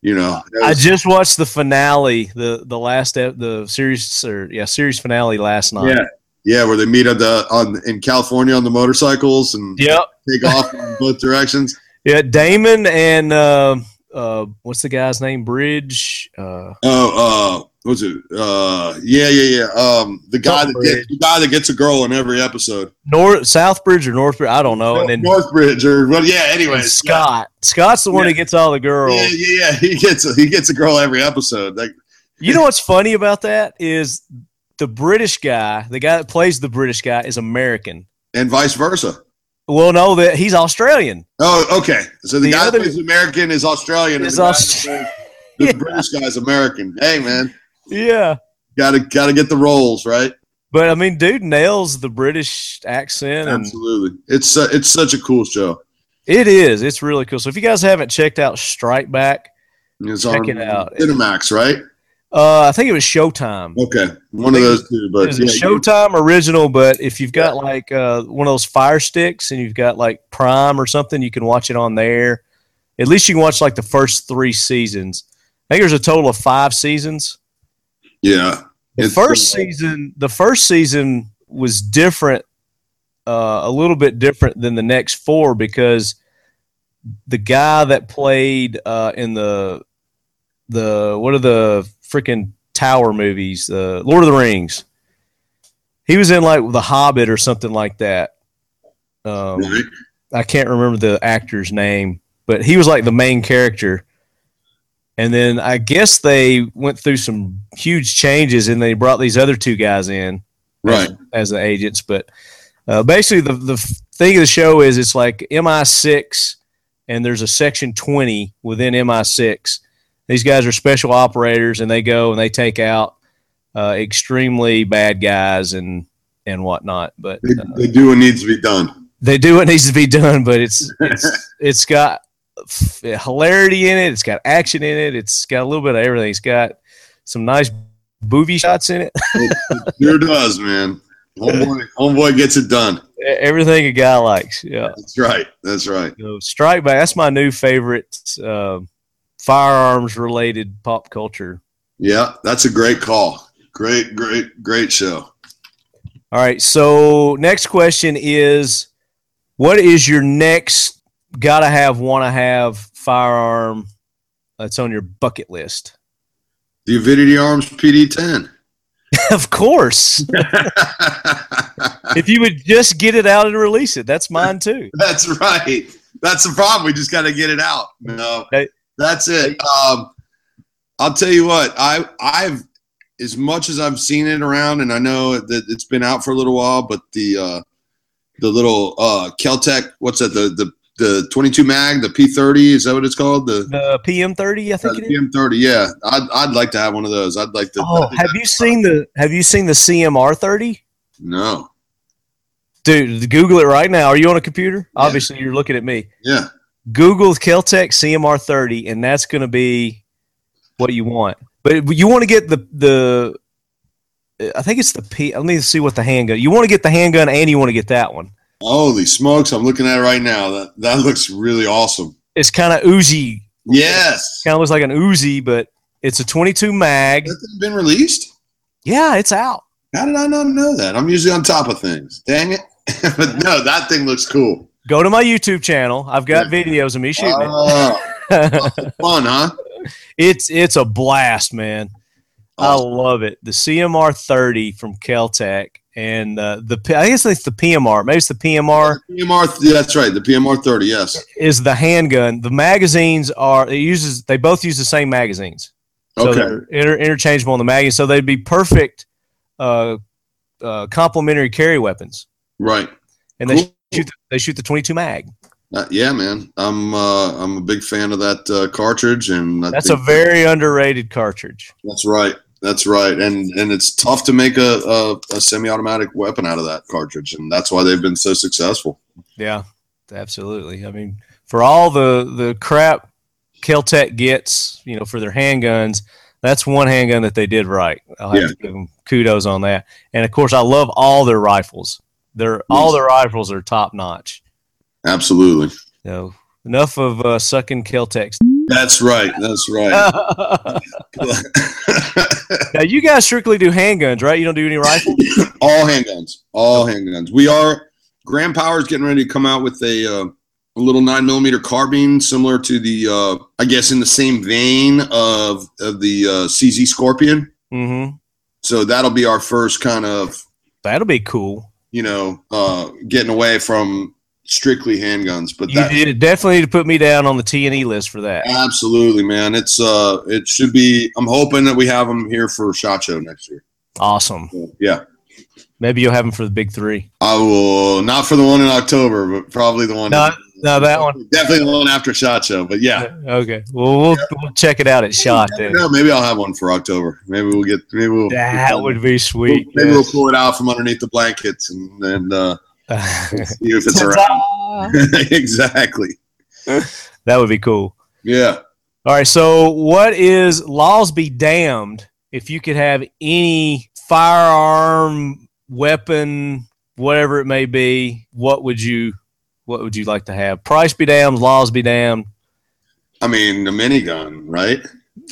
you know, that I just watched the finale, the the last the series or yeah series finale last night. yeah, yeah, where they meet at the on in California on the motorcycles and Yep. take off in both directions. Yeah, Damon and uh, uh, what's the guy's name? Bridge. Uh, Oh, uh, what was it? Uh, yeah, yeah, yeah. Um, the guy that gets, the guy that gets a girl in every episode. North Southbridge or Northbridge? I don't know. And then Northbridge or well, yeah. Anyway, Scott. Scott's the one Yeah. who gets all the girls. Yeah, yeah, yeah. He gets a, he gets a girl every episode. Like, You know what's funny about that is the British guy, the guy that plays the British guy, is American. and vice versa. Well, no, that he's Australian. Oh, okay. So the, The guy other- that plays American is Australian. Is and the, Aust- plays- the Yeah. British guy is American. Hey, man, Yeah. gotta gotta get the roles right. But I mean, dude nails the British accent, and Absolutely. It's uh, it's such a cool show. it is. It's really cool. So if you guys haven't checked out Strike Back, It's Check on it out. Cinemax, right? Uh, I think it was Showtime. Okay, one of those two. But yeah, a Showtime original, but if you've got like uh, one of those Fire Sticks and you've got like Prime or something, you can watch it on there. At least you can watch like the first three seasons. I think there's a total of five seasons. yeah. The first uh, season, the first season was different, uh, a little bit different than the next four because the guy that played uh, in the the what are the freaking tower movies? The Lord of the Rings. He was in like The Hobbit or something like that. Um, I can't remember the actor's name, but he was like the main character. And then I guess they went through some huge changes and they brought these other two guys in Right. as, as the agents. But uh, basically, the, the thing of the show is it's like MI6 and there's a section 20 within MI6. These guys are special operators and they go and they take out uh, extremely bad guys and, and whatnot. But They, uh, they do what needs to be done. they do what needs to be done, but it's it's it's got hilarity in it. It's got action in it. It's got a little bit of everything. It's got some nice booby shots in it. It sure does, man. Homeboy, homeboy gets it done. everything a guy likes. Yeah. That's right. That's right. So Strike Back. That's my new favorite uh, firearms related pop culture. Yeah, that's a great call. Great, great, great show. All right. So next question is, what is your next gotta have, wanna have firearm that's on your bucket list? The Avidity Arms PD10. of course. if you would just get it out and release it, that's mine too. That's right. That's the problem. We just got to get it out. No. That's it. Um, I'll tell you what. I I've as much as I've seen it around, and I know that it's been out for a little while, but the uh, the little uh, Kel-Tec, what's that? The the the 22 mag, the P30, is that what it's called? The The PM30, I think it is. PM30. Yeah, I'd I'd like to have one of those. I'd like to. Oh, have you seen the Have you seen the CMR30? No. Dude, Google it right now. Are you on a computer? Obviously, you're looking at me. Yeah. Google Kel-Tec CMR30, and that's going to be what you want. But you want to get the the. I think it's the P. Let me see what the handgun. You want to get the handgun, and you want to get that one. Holy smokes! I'm looking at it right now. That that looks really awesome. It's kind of Uzi. Yes. Kind of looks like an Uzi, but it's a 22 mag. It been released? Yeah, it's out. How did I not know that? I'm usually on top of things. Dang it. but no, that thing looks cool. Go to my YouTube channel. I've got videos of me shooting Oh, it. fun, huh? it's it's a blast, man. I love it. The CMR 30 from Kel-Tec and uh, the I guess it's the PMR. Maybe it's the PMR PMR, yeah, that's right. The PMR 30, yes. is the handgun. The magazines are it uses they both use the same magazines. So Okay. inter- interchangeable on the magazine. So they'd be perfect uh, uh, complementary carry weapons. Right. And Cool. they shoot the, they shoot the 22 mag. Uh, yeah, man. I'm uh, I'm a big fan of that uh, cartridge, and I That's a very underrated cartridge. that's right. That's right, and and it's tough to make a, a, a semi-automatic weapon out of that cartridge, and that's why they've been so successful. Yeah, absolutely. I mean, for all the the crap Kel-Tec gets, you know, for their handguns, that's one handgun that they did right. I'll have Yeah. to give them kudos on that. And of course, I love all their rifles. Their all their rifles are top notch. Absolutely. So enough of uh, sucking Kel-Tecs. That's right. That's right. now you guys strictly do handguns, right? You don't do any rifles. all handguns. All handguns. We are. Grand Power's getting ready to come out with a, uh, a little nine millimeter carbine, similar to the, uh, I guess, in the same vein of of the uh, CZ Scorpion. mm-hmm. So that'll be our first kind of, That'll be cool. You know, uh, getting away from strictly handguns. But You that did- definitely need to put me down on the T and E list for that. absolutely, man. It's uh, it should be. I'm hoping that we have them here for Shot Show next year. Awesome. Yeah. Maybe you'll have them for the big three. I will not for the one in October, but probably the one. No, no, that one. Definitely the one after Shot Show, but yeah. Okay. Well, we'll, we'll check it out at Shot then. No, maybe I'll have one for October. Maybe we'll get. Maybe we'll. That would be sweet. Maybe we'll pull it out from underneath the blankets and and uh, see if it's around. exactly. that would be cool. Yeah. All right. So, what is laws be damned if you could have any firearm, weapon, whatever it may be? What would you, what would you like to have? Price be damned, laws be damned. I mean, the minigun, right?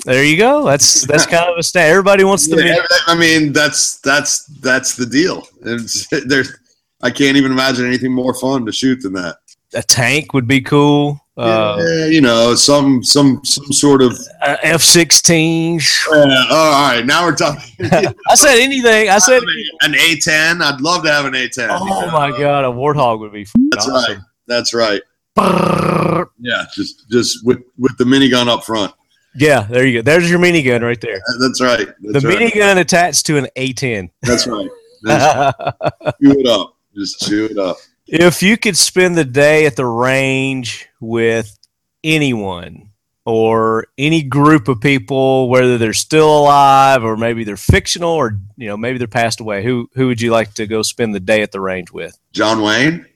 There you go. That's that's kind of a stat. Everybody wants the. Yeah, I mean, that's that's that's the deal. It's, there's, I can't even imagine anything more fun to shoot than that. a tank would be cool. Uh, yeah, you know, some some some sort of. uh, F-16. Uh, all right, now we're talking. I said anything. I said, an A10. I'd love to have an A10. oh my god, a warthog would be. That's awesome. right. That's right. Brrr. Yeah, just just with with the minigun up front. Yeah, there you go. There's your minigun right there. That's right. That's the right. minigun attached to an A10. That's right. Just chew it up. Just chew it up. If you could spend the day at the range with anyone or any group of people, whether they're still alive or maybe they're fictional or you know maybe they're passed away, who who would you like to go spend the day at the range with? John Wayne.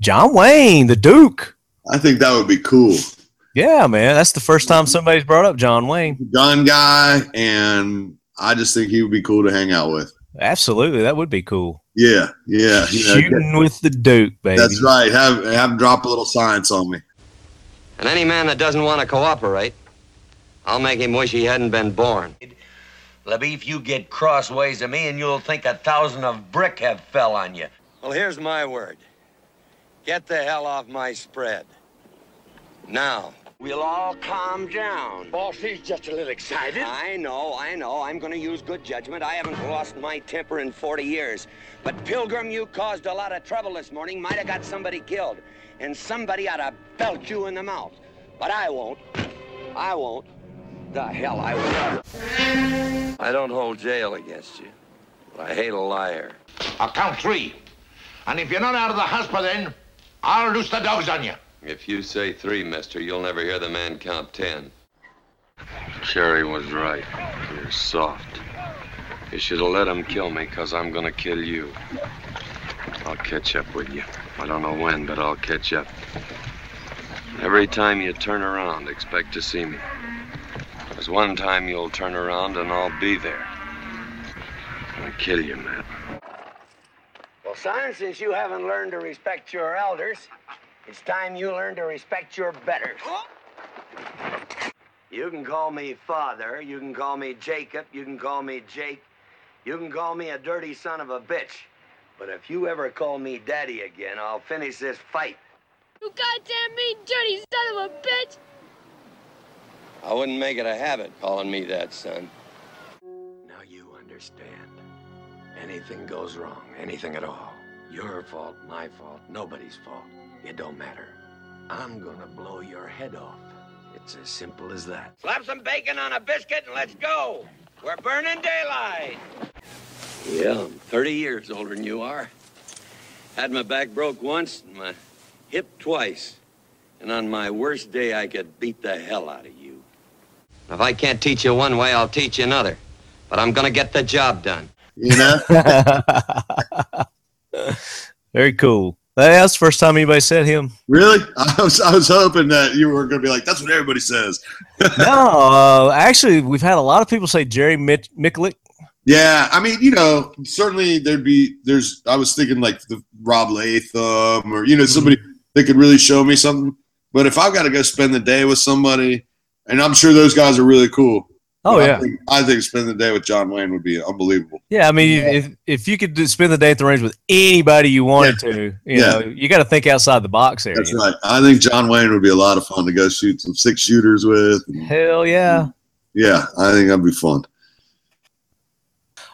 John Wayne, the Duke. I think that would be cool. Yeah, man, that's the first time somebody's brought up John Wayne. Gun guy, and I just think he would be cool to hang out with. Absolutely, that would be cool. Yeah, yeah. You know, Shooting with the Duke, baby. that's right. Have have him drop a little science on me. And any man that doesn't want to cooperate, I'll make him wish he hadn't been born. Lebeef, you get crossways of me and you'll think a thousand of brick have fell on you. Well, here's my word. Get the hell off my spread. Now, we'll all calm down. Boss, he's just a little excited. I know, I know. I'm going to use good judgment. I haven't lost my temper in 40 years. But, Pilgrim, you caused a lot of trouble this morning. Might have got somebody killed. And somebody ought to belt you in the mouth. But I won't. I won't. The hell I won't. I don't hold jail against you. But I hate a liar. I'll count three. And if you're not out of the house by then, I'll loose the dogs on you. If you say three, mister, you'll never hear the man count ten. Cherry was right. You're soft. You should have let him kill me, because I'm going to kill you. I'll catch up with you. I don't know when, but I'll catch up. Every time you turn around, expect to see me. There's one time you'll turn around and I'll be there. I'm going to kill you, Matt. Well, son, since you haven't learned to respect your elders, it's time you learn to respect your betters. You can call me father, you can call me Jacob, you can call me Jake, you can call me a dirty son of a bitch. But if you ever call me daddy again, I'll finish this fight. You goddamn mean dirty son of a bitch! I wouldn't make it a habit calling me that, son. Now you understand. Anything goes wrong, anything at all. Your fault, my fault, nobody's fault. It don't matter. I'm gonna blow your head off. It's as simple as that. Slap some bacon on a biscuit and let's go. We're burning daylight. Yeah, I'm 30 years older than you are. Had my back broke once and my hip twice. And on my worst day, I could beat the hell out of you. If I can't teach you one way, I'll teach you another. But I'm gonna get the job done. You know. Very cool. That's the first time anybody said him. really? I was I was hoping that you were going to be like, that's what everybody says. no, uh, actually, we've had a lot of people say Jerry Miculek. Yeah, I mean, you know, certainly there'd be there's I was thinking like the Rob Leatham or you know somebody that could really show me something. But if I've got to go spend the day with somebody, and I'm sure those guys are really cool. Oh but yeah, I think, I think spending the day with John Wayne would be unbelievable. yeah. I mean, if if you could spend the day at the range with anybody you wanted to, you Yeah. know, you got to think outside the box here. That's you know. right. I think John Wayne would be a lot of fun to go shoot some six shooters with. Hell yeah. Yeah, I think that'd be fun.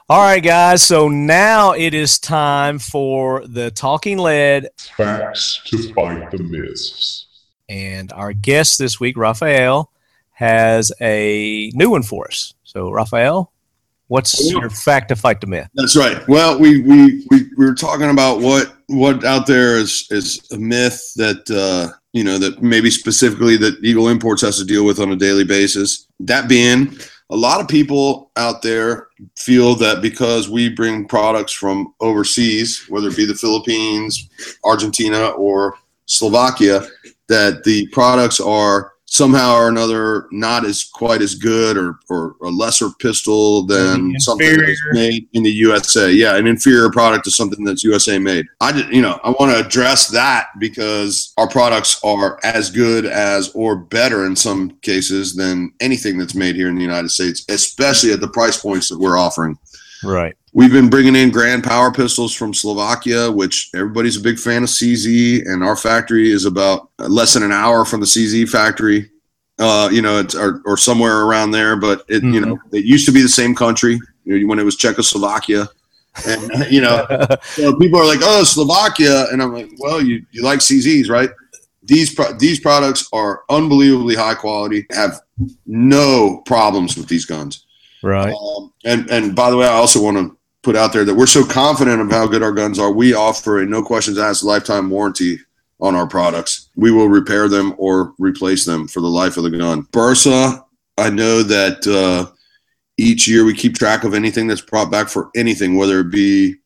All right, guys. So now it is time for the talking lead, Facts to fight the myths. and our guest this week, Rafael, has a new one for us. So, Rafael, what's your fact to fight the myth? That's right. Well, we we we, we were talking about what what out there is is a myth that uh, you know that maybe specifically that Eagle Imports has to deal with on a daily basis. That being, a lot of people out there feel that because we bring products from overseas, whether it be the Philippines, Argentina, or Slovakia, that the products are somehow or another not as quite as good or, or a lesser pistol than mm-hmm. something that's made in the USA. Yeah, an inferior product to something that's USA made. I did, you know, I want to address that because our products are as good as or better in some cases than anything that's made here in the United States, especially at the price points that we're offering. Right. We've been bringing in Grand Power pistols from Slovakia, which everybody's a big fan of CZ, and our factory is about less than an hour from the CZ factory. Uh, you know, it's or, or somewhere around there, but it you know it used to be the same country you know, when it was Czechoslovakia, and you know, so people are like, "Oh, Slovakia," and I'm like, "Well, you you like CZs, right?" These pro- these products are unbelievably high quality. Have no problems with these guns. Right. Um, and and by the way, I also want to put out there that we're so confident of how good our guns are. We offer a no questions asked lifetime warranty on our products. We will repair them or replace them for the life of the gun. Bersa, I know that uh, each year we keep track of anything that's brought back for anything, whether it be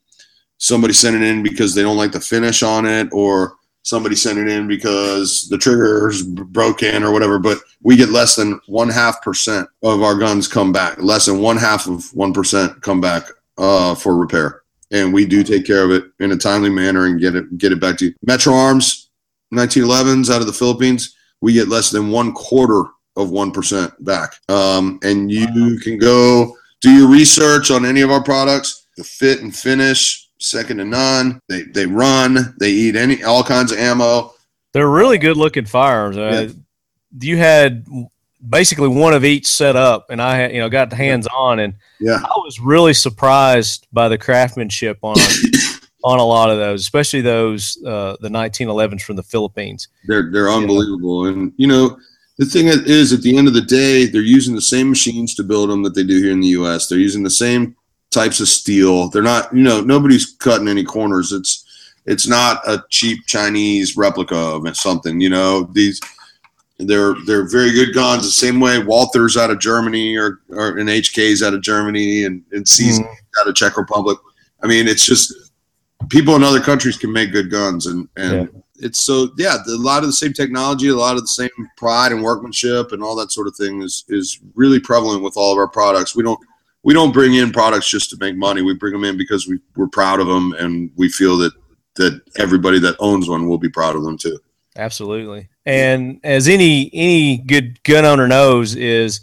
somebody sending in because they don't like the finish on it or somebody sent it in because the trigger's broken or whatever. But we get less than one half percent of our guns come back. Less than one half of one percent come back uh, for repair, and we do take care of it in a timely manner and get it get it back to you. Metro Arms 1911s out of the Philippines, we get less than one quarter of one percent back. Um, and you can go do your research on any of our products. The fit and finish second to none. They they run. They eat any all kinds of ammo. They're really good looking firearms. Uh, You had basically one of each set up, and I had, you know got the hands on, and Yeah. I was really surprised by the craftsmanship on on a lot of those, especially those uh, the 1911s from the Philippines. They're they're unbelievable, and you know the thing is, at the end of the day, they're using the same machines to build them that they do here in the U.S. They're using the same types of steel. They're not, you know, nobody's cutting any corners. It's it's not a cheap Chinese replica of something. You know, these they're they're very good guns. The same way Walther's out of Germany or or an HK's out of Germany and and C's hmm. out of Czech Republic. I mean, it's just people in other countries can make good guns and and it's so yeah the, a lot of the same technology a lot of the same pride and workmanship and all that sort of thing is is really prevalent with all of our products we don't we don't bring in products just to make money we bring them in because we, we're proud of them and we feel that that everybody that owns one will be proud of them too Absolutely. And as any any good gun owner knows, is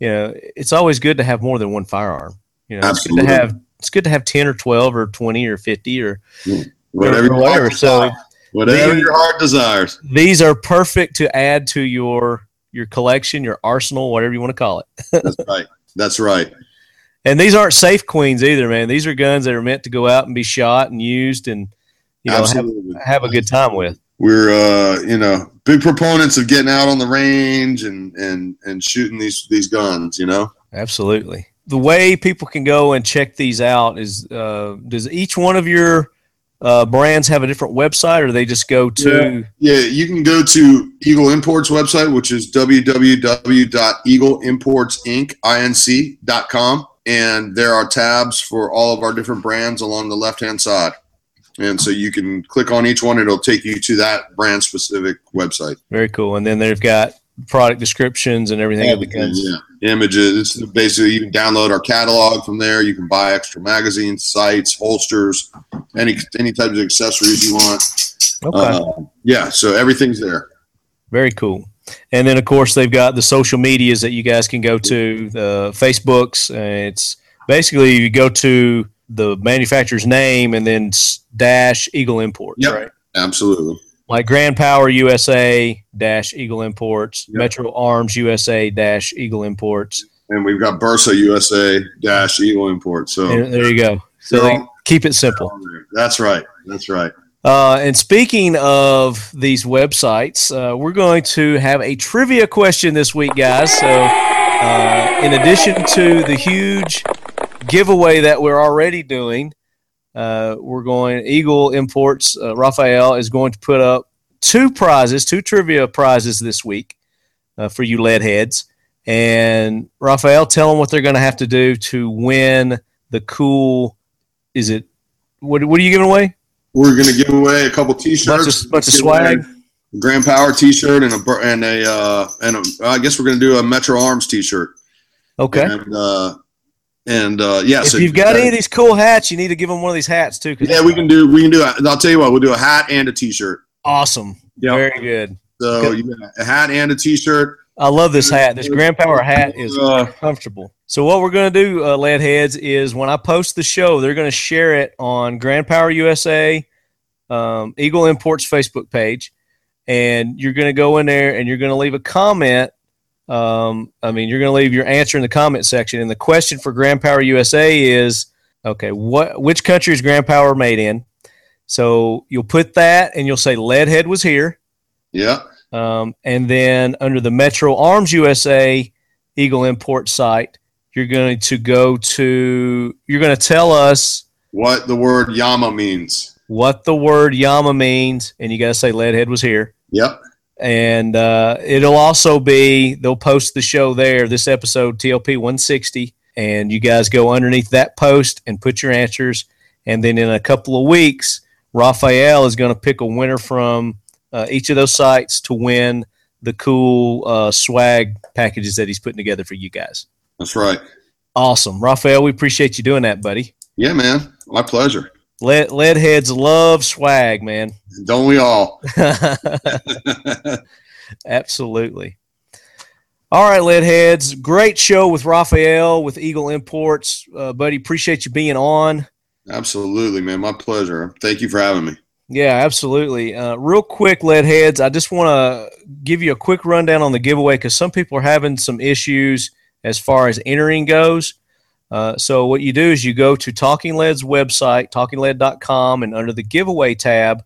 you know it's always good to have more than one firearm. You know, it's good to have it's good to have ten or twelve or twenty or fifty or mm. whatever, or your whatever. heart So desires. whatever the- your heart desires these are perfect to add to your your collection, your arsenal, whatever you want to call it. that's right that's right And these aren't safe queens either, man. These are guns that are meant to go out and be shot and used and you know have, have a good time with. we're uh you know big proponents of getting out on the range and and and shooting these these guns you know Absolutely. The way people can go and check these out is uh, does each one of your uh, brands have a different website or they just go to Yeah, you can go to Eagle Imports website, which is www.eagleimportsinc.com, and there are tabs for all of our different brands along the left-hand side. And so you can click on each one; it'll take you to that brand-specific website. very cool. And then they've got product descriptions and everything of the guns. yeah, images. It's basically you can download our catalog from there. You can buy extra magazines, sights, holsters, any any types of accessories you want. Okay. Uh, yeah, so everything's there. Very cool. And then, of course, they've got the social medias that you guys can go to, the Facebooks. It's basically you go to the manufacturer's name and then dash Eagle Imports, Yep. right? Absolutely. Like Grand Power USA dash Eagle Imports, Yep. Metro Arms USA dash Eagle Imports. and we've got Bersa USA dash Eagle Imports. So There, there you go. So keep it simple. that's right. That's right. Uh, and speaking of these websites, uh, we're going to have a trivia question this week, guys. So, uh, in addition to the huge giveaway that we're already doing, uh, we're going Eagle Imports. Uh, Rafael is going to put up two prizes, two trivia prizes this week uh, for you lead heads. And Rafael, tell them what they're going to have to do to win the cool. Is it what? What are you giving away? We're going to give away a couple T-shirts, Bunch of- bunch of swag. a Grand Power T-shirt and a and a uh, and a, I guess we're going to do a Metro Arms T-shirt. Okay. And uh, and uh, yeah, if so you've got any of these cool hats, you need to give them one of these hats too. yeah, we can do we can do. I'll tell you what, we'll do a hat and a T-shirt. Awesome. Yeah. Very good. So Good. you got a hat and a T-shirt. I love this hat. This Grand Power hat is comfortable. So what we're going to do, uh, lead heads, is when I post the show, they're going to share it on Grand Power USA, um, Eagle Imports Facebook page, and you're going to go in there and you're going to leave a comment. Um, I mean, you're going to leave your answer in the comment section. And the question for Grand Power USA is, okay, what which country is Grand Power made in? So you'll put that, and you'll say Leadhead was here. yeah. Um, and then under the Metro Arms USA Eagle Import site, you're going to go to, you're going to tell us What the word Llama means. what the word Llama means, and you got to say Leadhead was here. Yep. And uh, it'll also be, they'll post the show there, this episode, TLP 160, and you guys go underneath that post and put your answers. And then in a couple of weeks, Rafael is going to pick a winner from uh, each of those sites to win the cool uh, swag packages that he's putting together for you guys. That's right. Awesome. Rafael, we appreciate you doing that, buddy. Yeah, man. My pleasure. Lead, lead heads love swag, man. Don't we all? Absolutely. All right, lead heads. Great show with Rafael with Eagle Imports. Uh, buddy, appreciate you being on. Absolutely, man. My pleasure. Thank you for having me. Yeah, absolutely. Uh, real quick, lead heads, I just want to give you a quick rundown on the giveaway because some people are having some issues as far as entering goes. Uh, so what you do is you go to Talking Lead's website, talkinglead.com, and under the giveaway tab,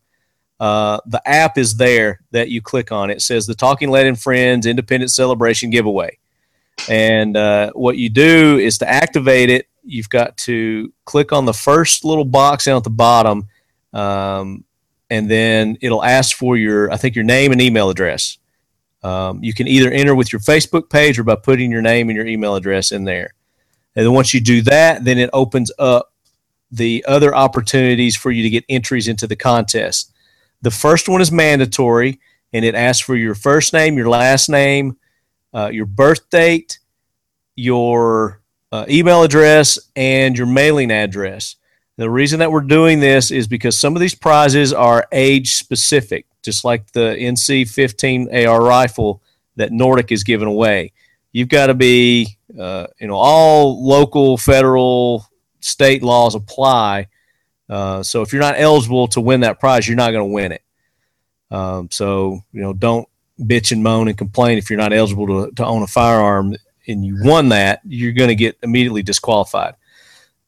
uh, the app is there that you click on. It says the Talking Lead and Friends Independent Celebration Giveaway. And uh, what you do is to activate it, you've got to click on the first little box down at the bottom, um, and then it'll ask for your, I think, your name and email address. Um, you can either enter with your Facebook page or by putting your name and your email address in there. And then once you do that, then it opens up the other opportunities for you to get entries into the contest. The first one is mandatory, and it asks for your first name, your last name, uh, your birth date, your uh, email address, and your mailing address. The reason that we're doing this is because some of these prizes are age specific, just like the NC 15 AR rifle that Nordic is giving away. You've got to be, uh, you know, all local, federal, state laws apply. Uh, so if you're not eligible to win that prize, you're not going to win it. Um, so you know, don't bitch and moan and complain if you're not eligible to, to own a firearm and you won that, you're going to get immediately disqualified.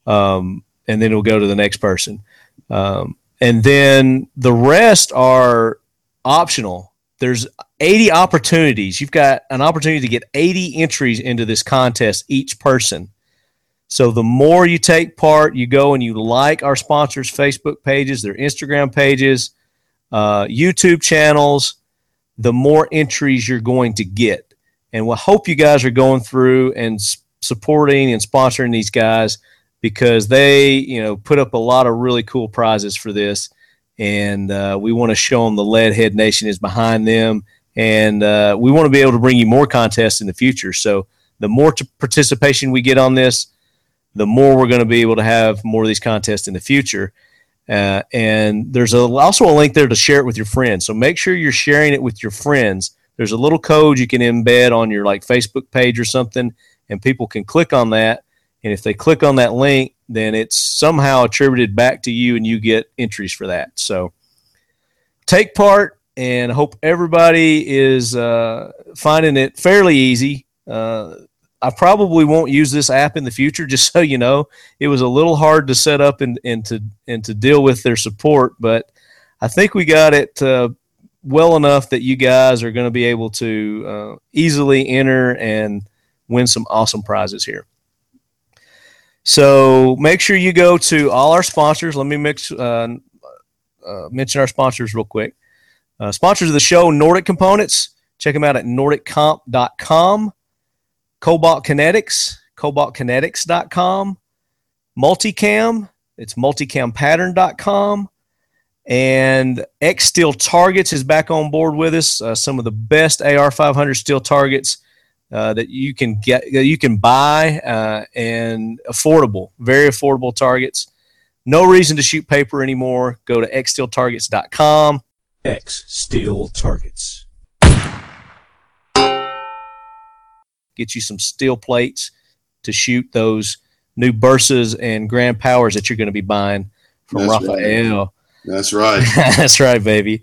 Um, and then it'll go to the next person. Um, and then the rest are optional. There's 80 opportunities. You've got an opportunity to get 80 entries into this contest each person. So the more you take part, you go and you like our sponsors' Facebook pages, their Instagram pages, uh, YouTube channels, the more entries you're going to get. And we hope you guys are going through and supporting and sponsoring these guys because they, you know, put up a lot of really cool prizes for this. And uh, we want to show them the Leadhead Nation is behind them. And uh, we want to be able to bring you more contests in the future. So the more t- participation we get on this, the more we're going to be able to have more of these contests in the future. Uh, and there's a, also a link there to share it with your friends. So make sure you're sharing it with your friends. There's a little code you can embed on your like Facebook page or something, and people can click on that. And if they click on that link, then it's somehow attributed back to you, and you get entries for that. So take part, and hope everybody is uh, finding it fairly easy. Uh, I probably won't use this app in the future, just so you know. It was a little hard to set up and, and to and to deal with their support, but I think we got it uh, well enough that you guys are going to be able to uh, easily enter and win some awesome prizes here. So make sure you go to all our sponsors. Let me mix, uh, uh, mention our sponsors real quick. Uh, sponsors of the show, Nordic Components. Check them out at nordiccomp.com. Cobalt Kinetics, cobaltkinetics.com. Multicam, it's multicampattern.com. And X Steel Targets is back on board with us. Uh, some of the best AR 500 steel targets uh, that you can get, that you can buy, uh, and affordable, very affordable targets. No reason to shoot paper anymore. Go to xsteeltargets.com. X Steel Targets. get you some steel plates to shoot those new Bersas and Grand Powers that you're going to be buying from That's right. Rafael. That's right. That's right, baby.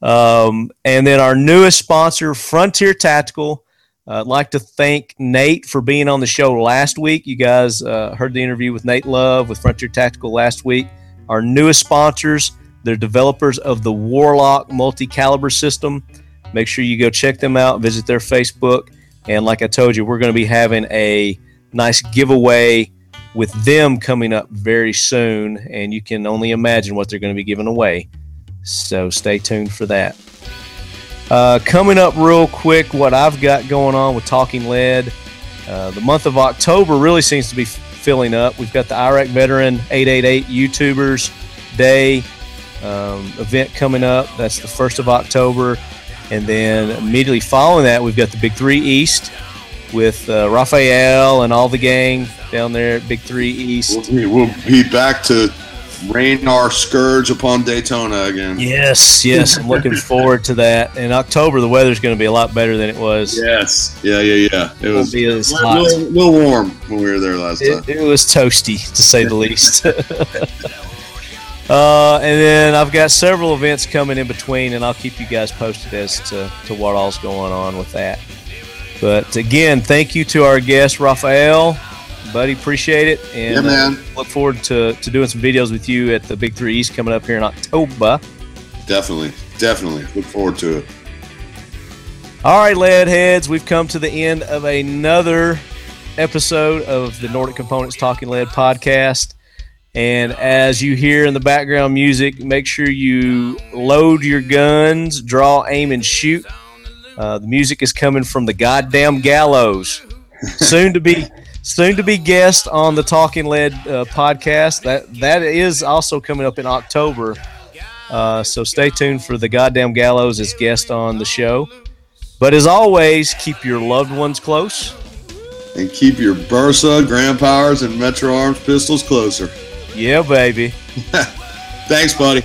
Um, and then our newest sponsor, Frontier Tactical. Uh, I'd like to thank Nate for being on the show last week. You guys uh, heard the interview with Nate Love with Frontier Tactical last week. Our newest sponsors, they're developers of the Warlock multi caliber system. Make sure you go check them out, visit their Facebook. And like I told you, we're going to be having a nice giveaway with them coming up very soon. And you can only imagine what they're going to be giving away. So stay tuned for that. Uh, coming up real quick, what I've got going on with Talking Lead. Uh, the month of October really seems to be filling up. We've got the Iraq Veteran 888 YouTubers Day um, event coming up. That's the 1st of October. And then immediately following that, we've got the Big Three East with uh, Rafael and all the gang down there at Big Three East. We'll be back to rain our scourge upon Daytona again. Yes, yes, I'm looking forward to that. In October, the weather's going to be a lot better than it was. Yes. Yeah, yeah, yeah. It Won't was be as a little, little warm when we were there last time. It, it was toasty, to say the least. uh, and then I've got several events coming in between, and I'll keep you guys posted as to, to what all's going on with that. But again, thank you to our guest, Rafael. Buddy, appreciate it. And Yeah, man. uh, look forward to, to doing some videos with you at the Big Three East coming up here in October. Definitely. Definitely. Look forward to it. All right, lead heads, we've come to the end of another episode of the Nordic Components Talking Lead podcast. And as you hear in the background music, make sure you load your guns, draw, aim, and shoot. Uh, the music is coming from the goddamn gallows. soon to be, soon to be guest on the Talking Lead uh, podcast. That that is also coming up in October. Uh, so stay tuned for the goddamn gallows as guest on the show. But as always, keep your loved ones close. And keep your Bersa, Grand Powers, and Metro Arms pistols closer. Yeah, baby. Thanks, buddy.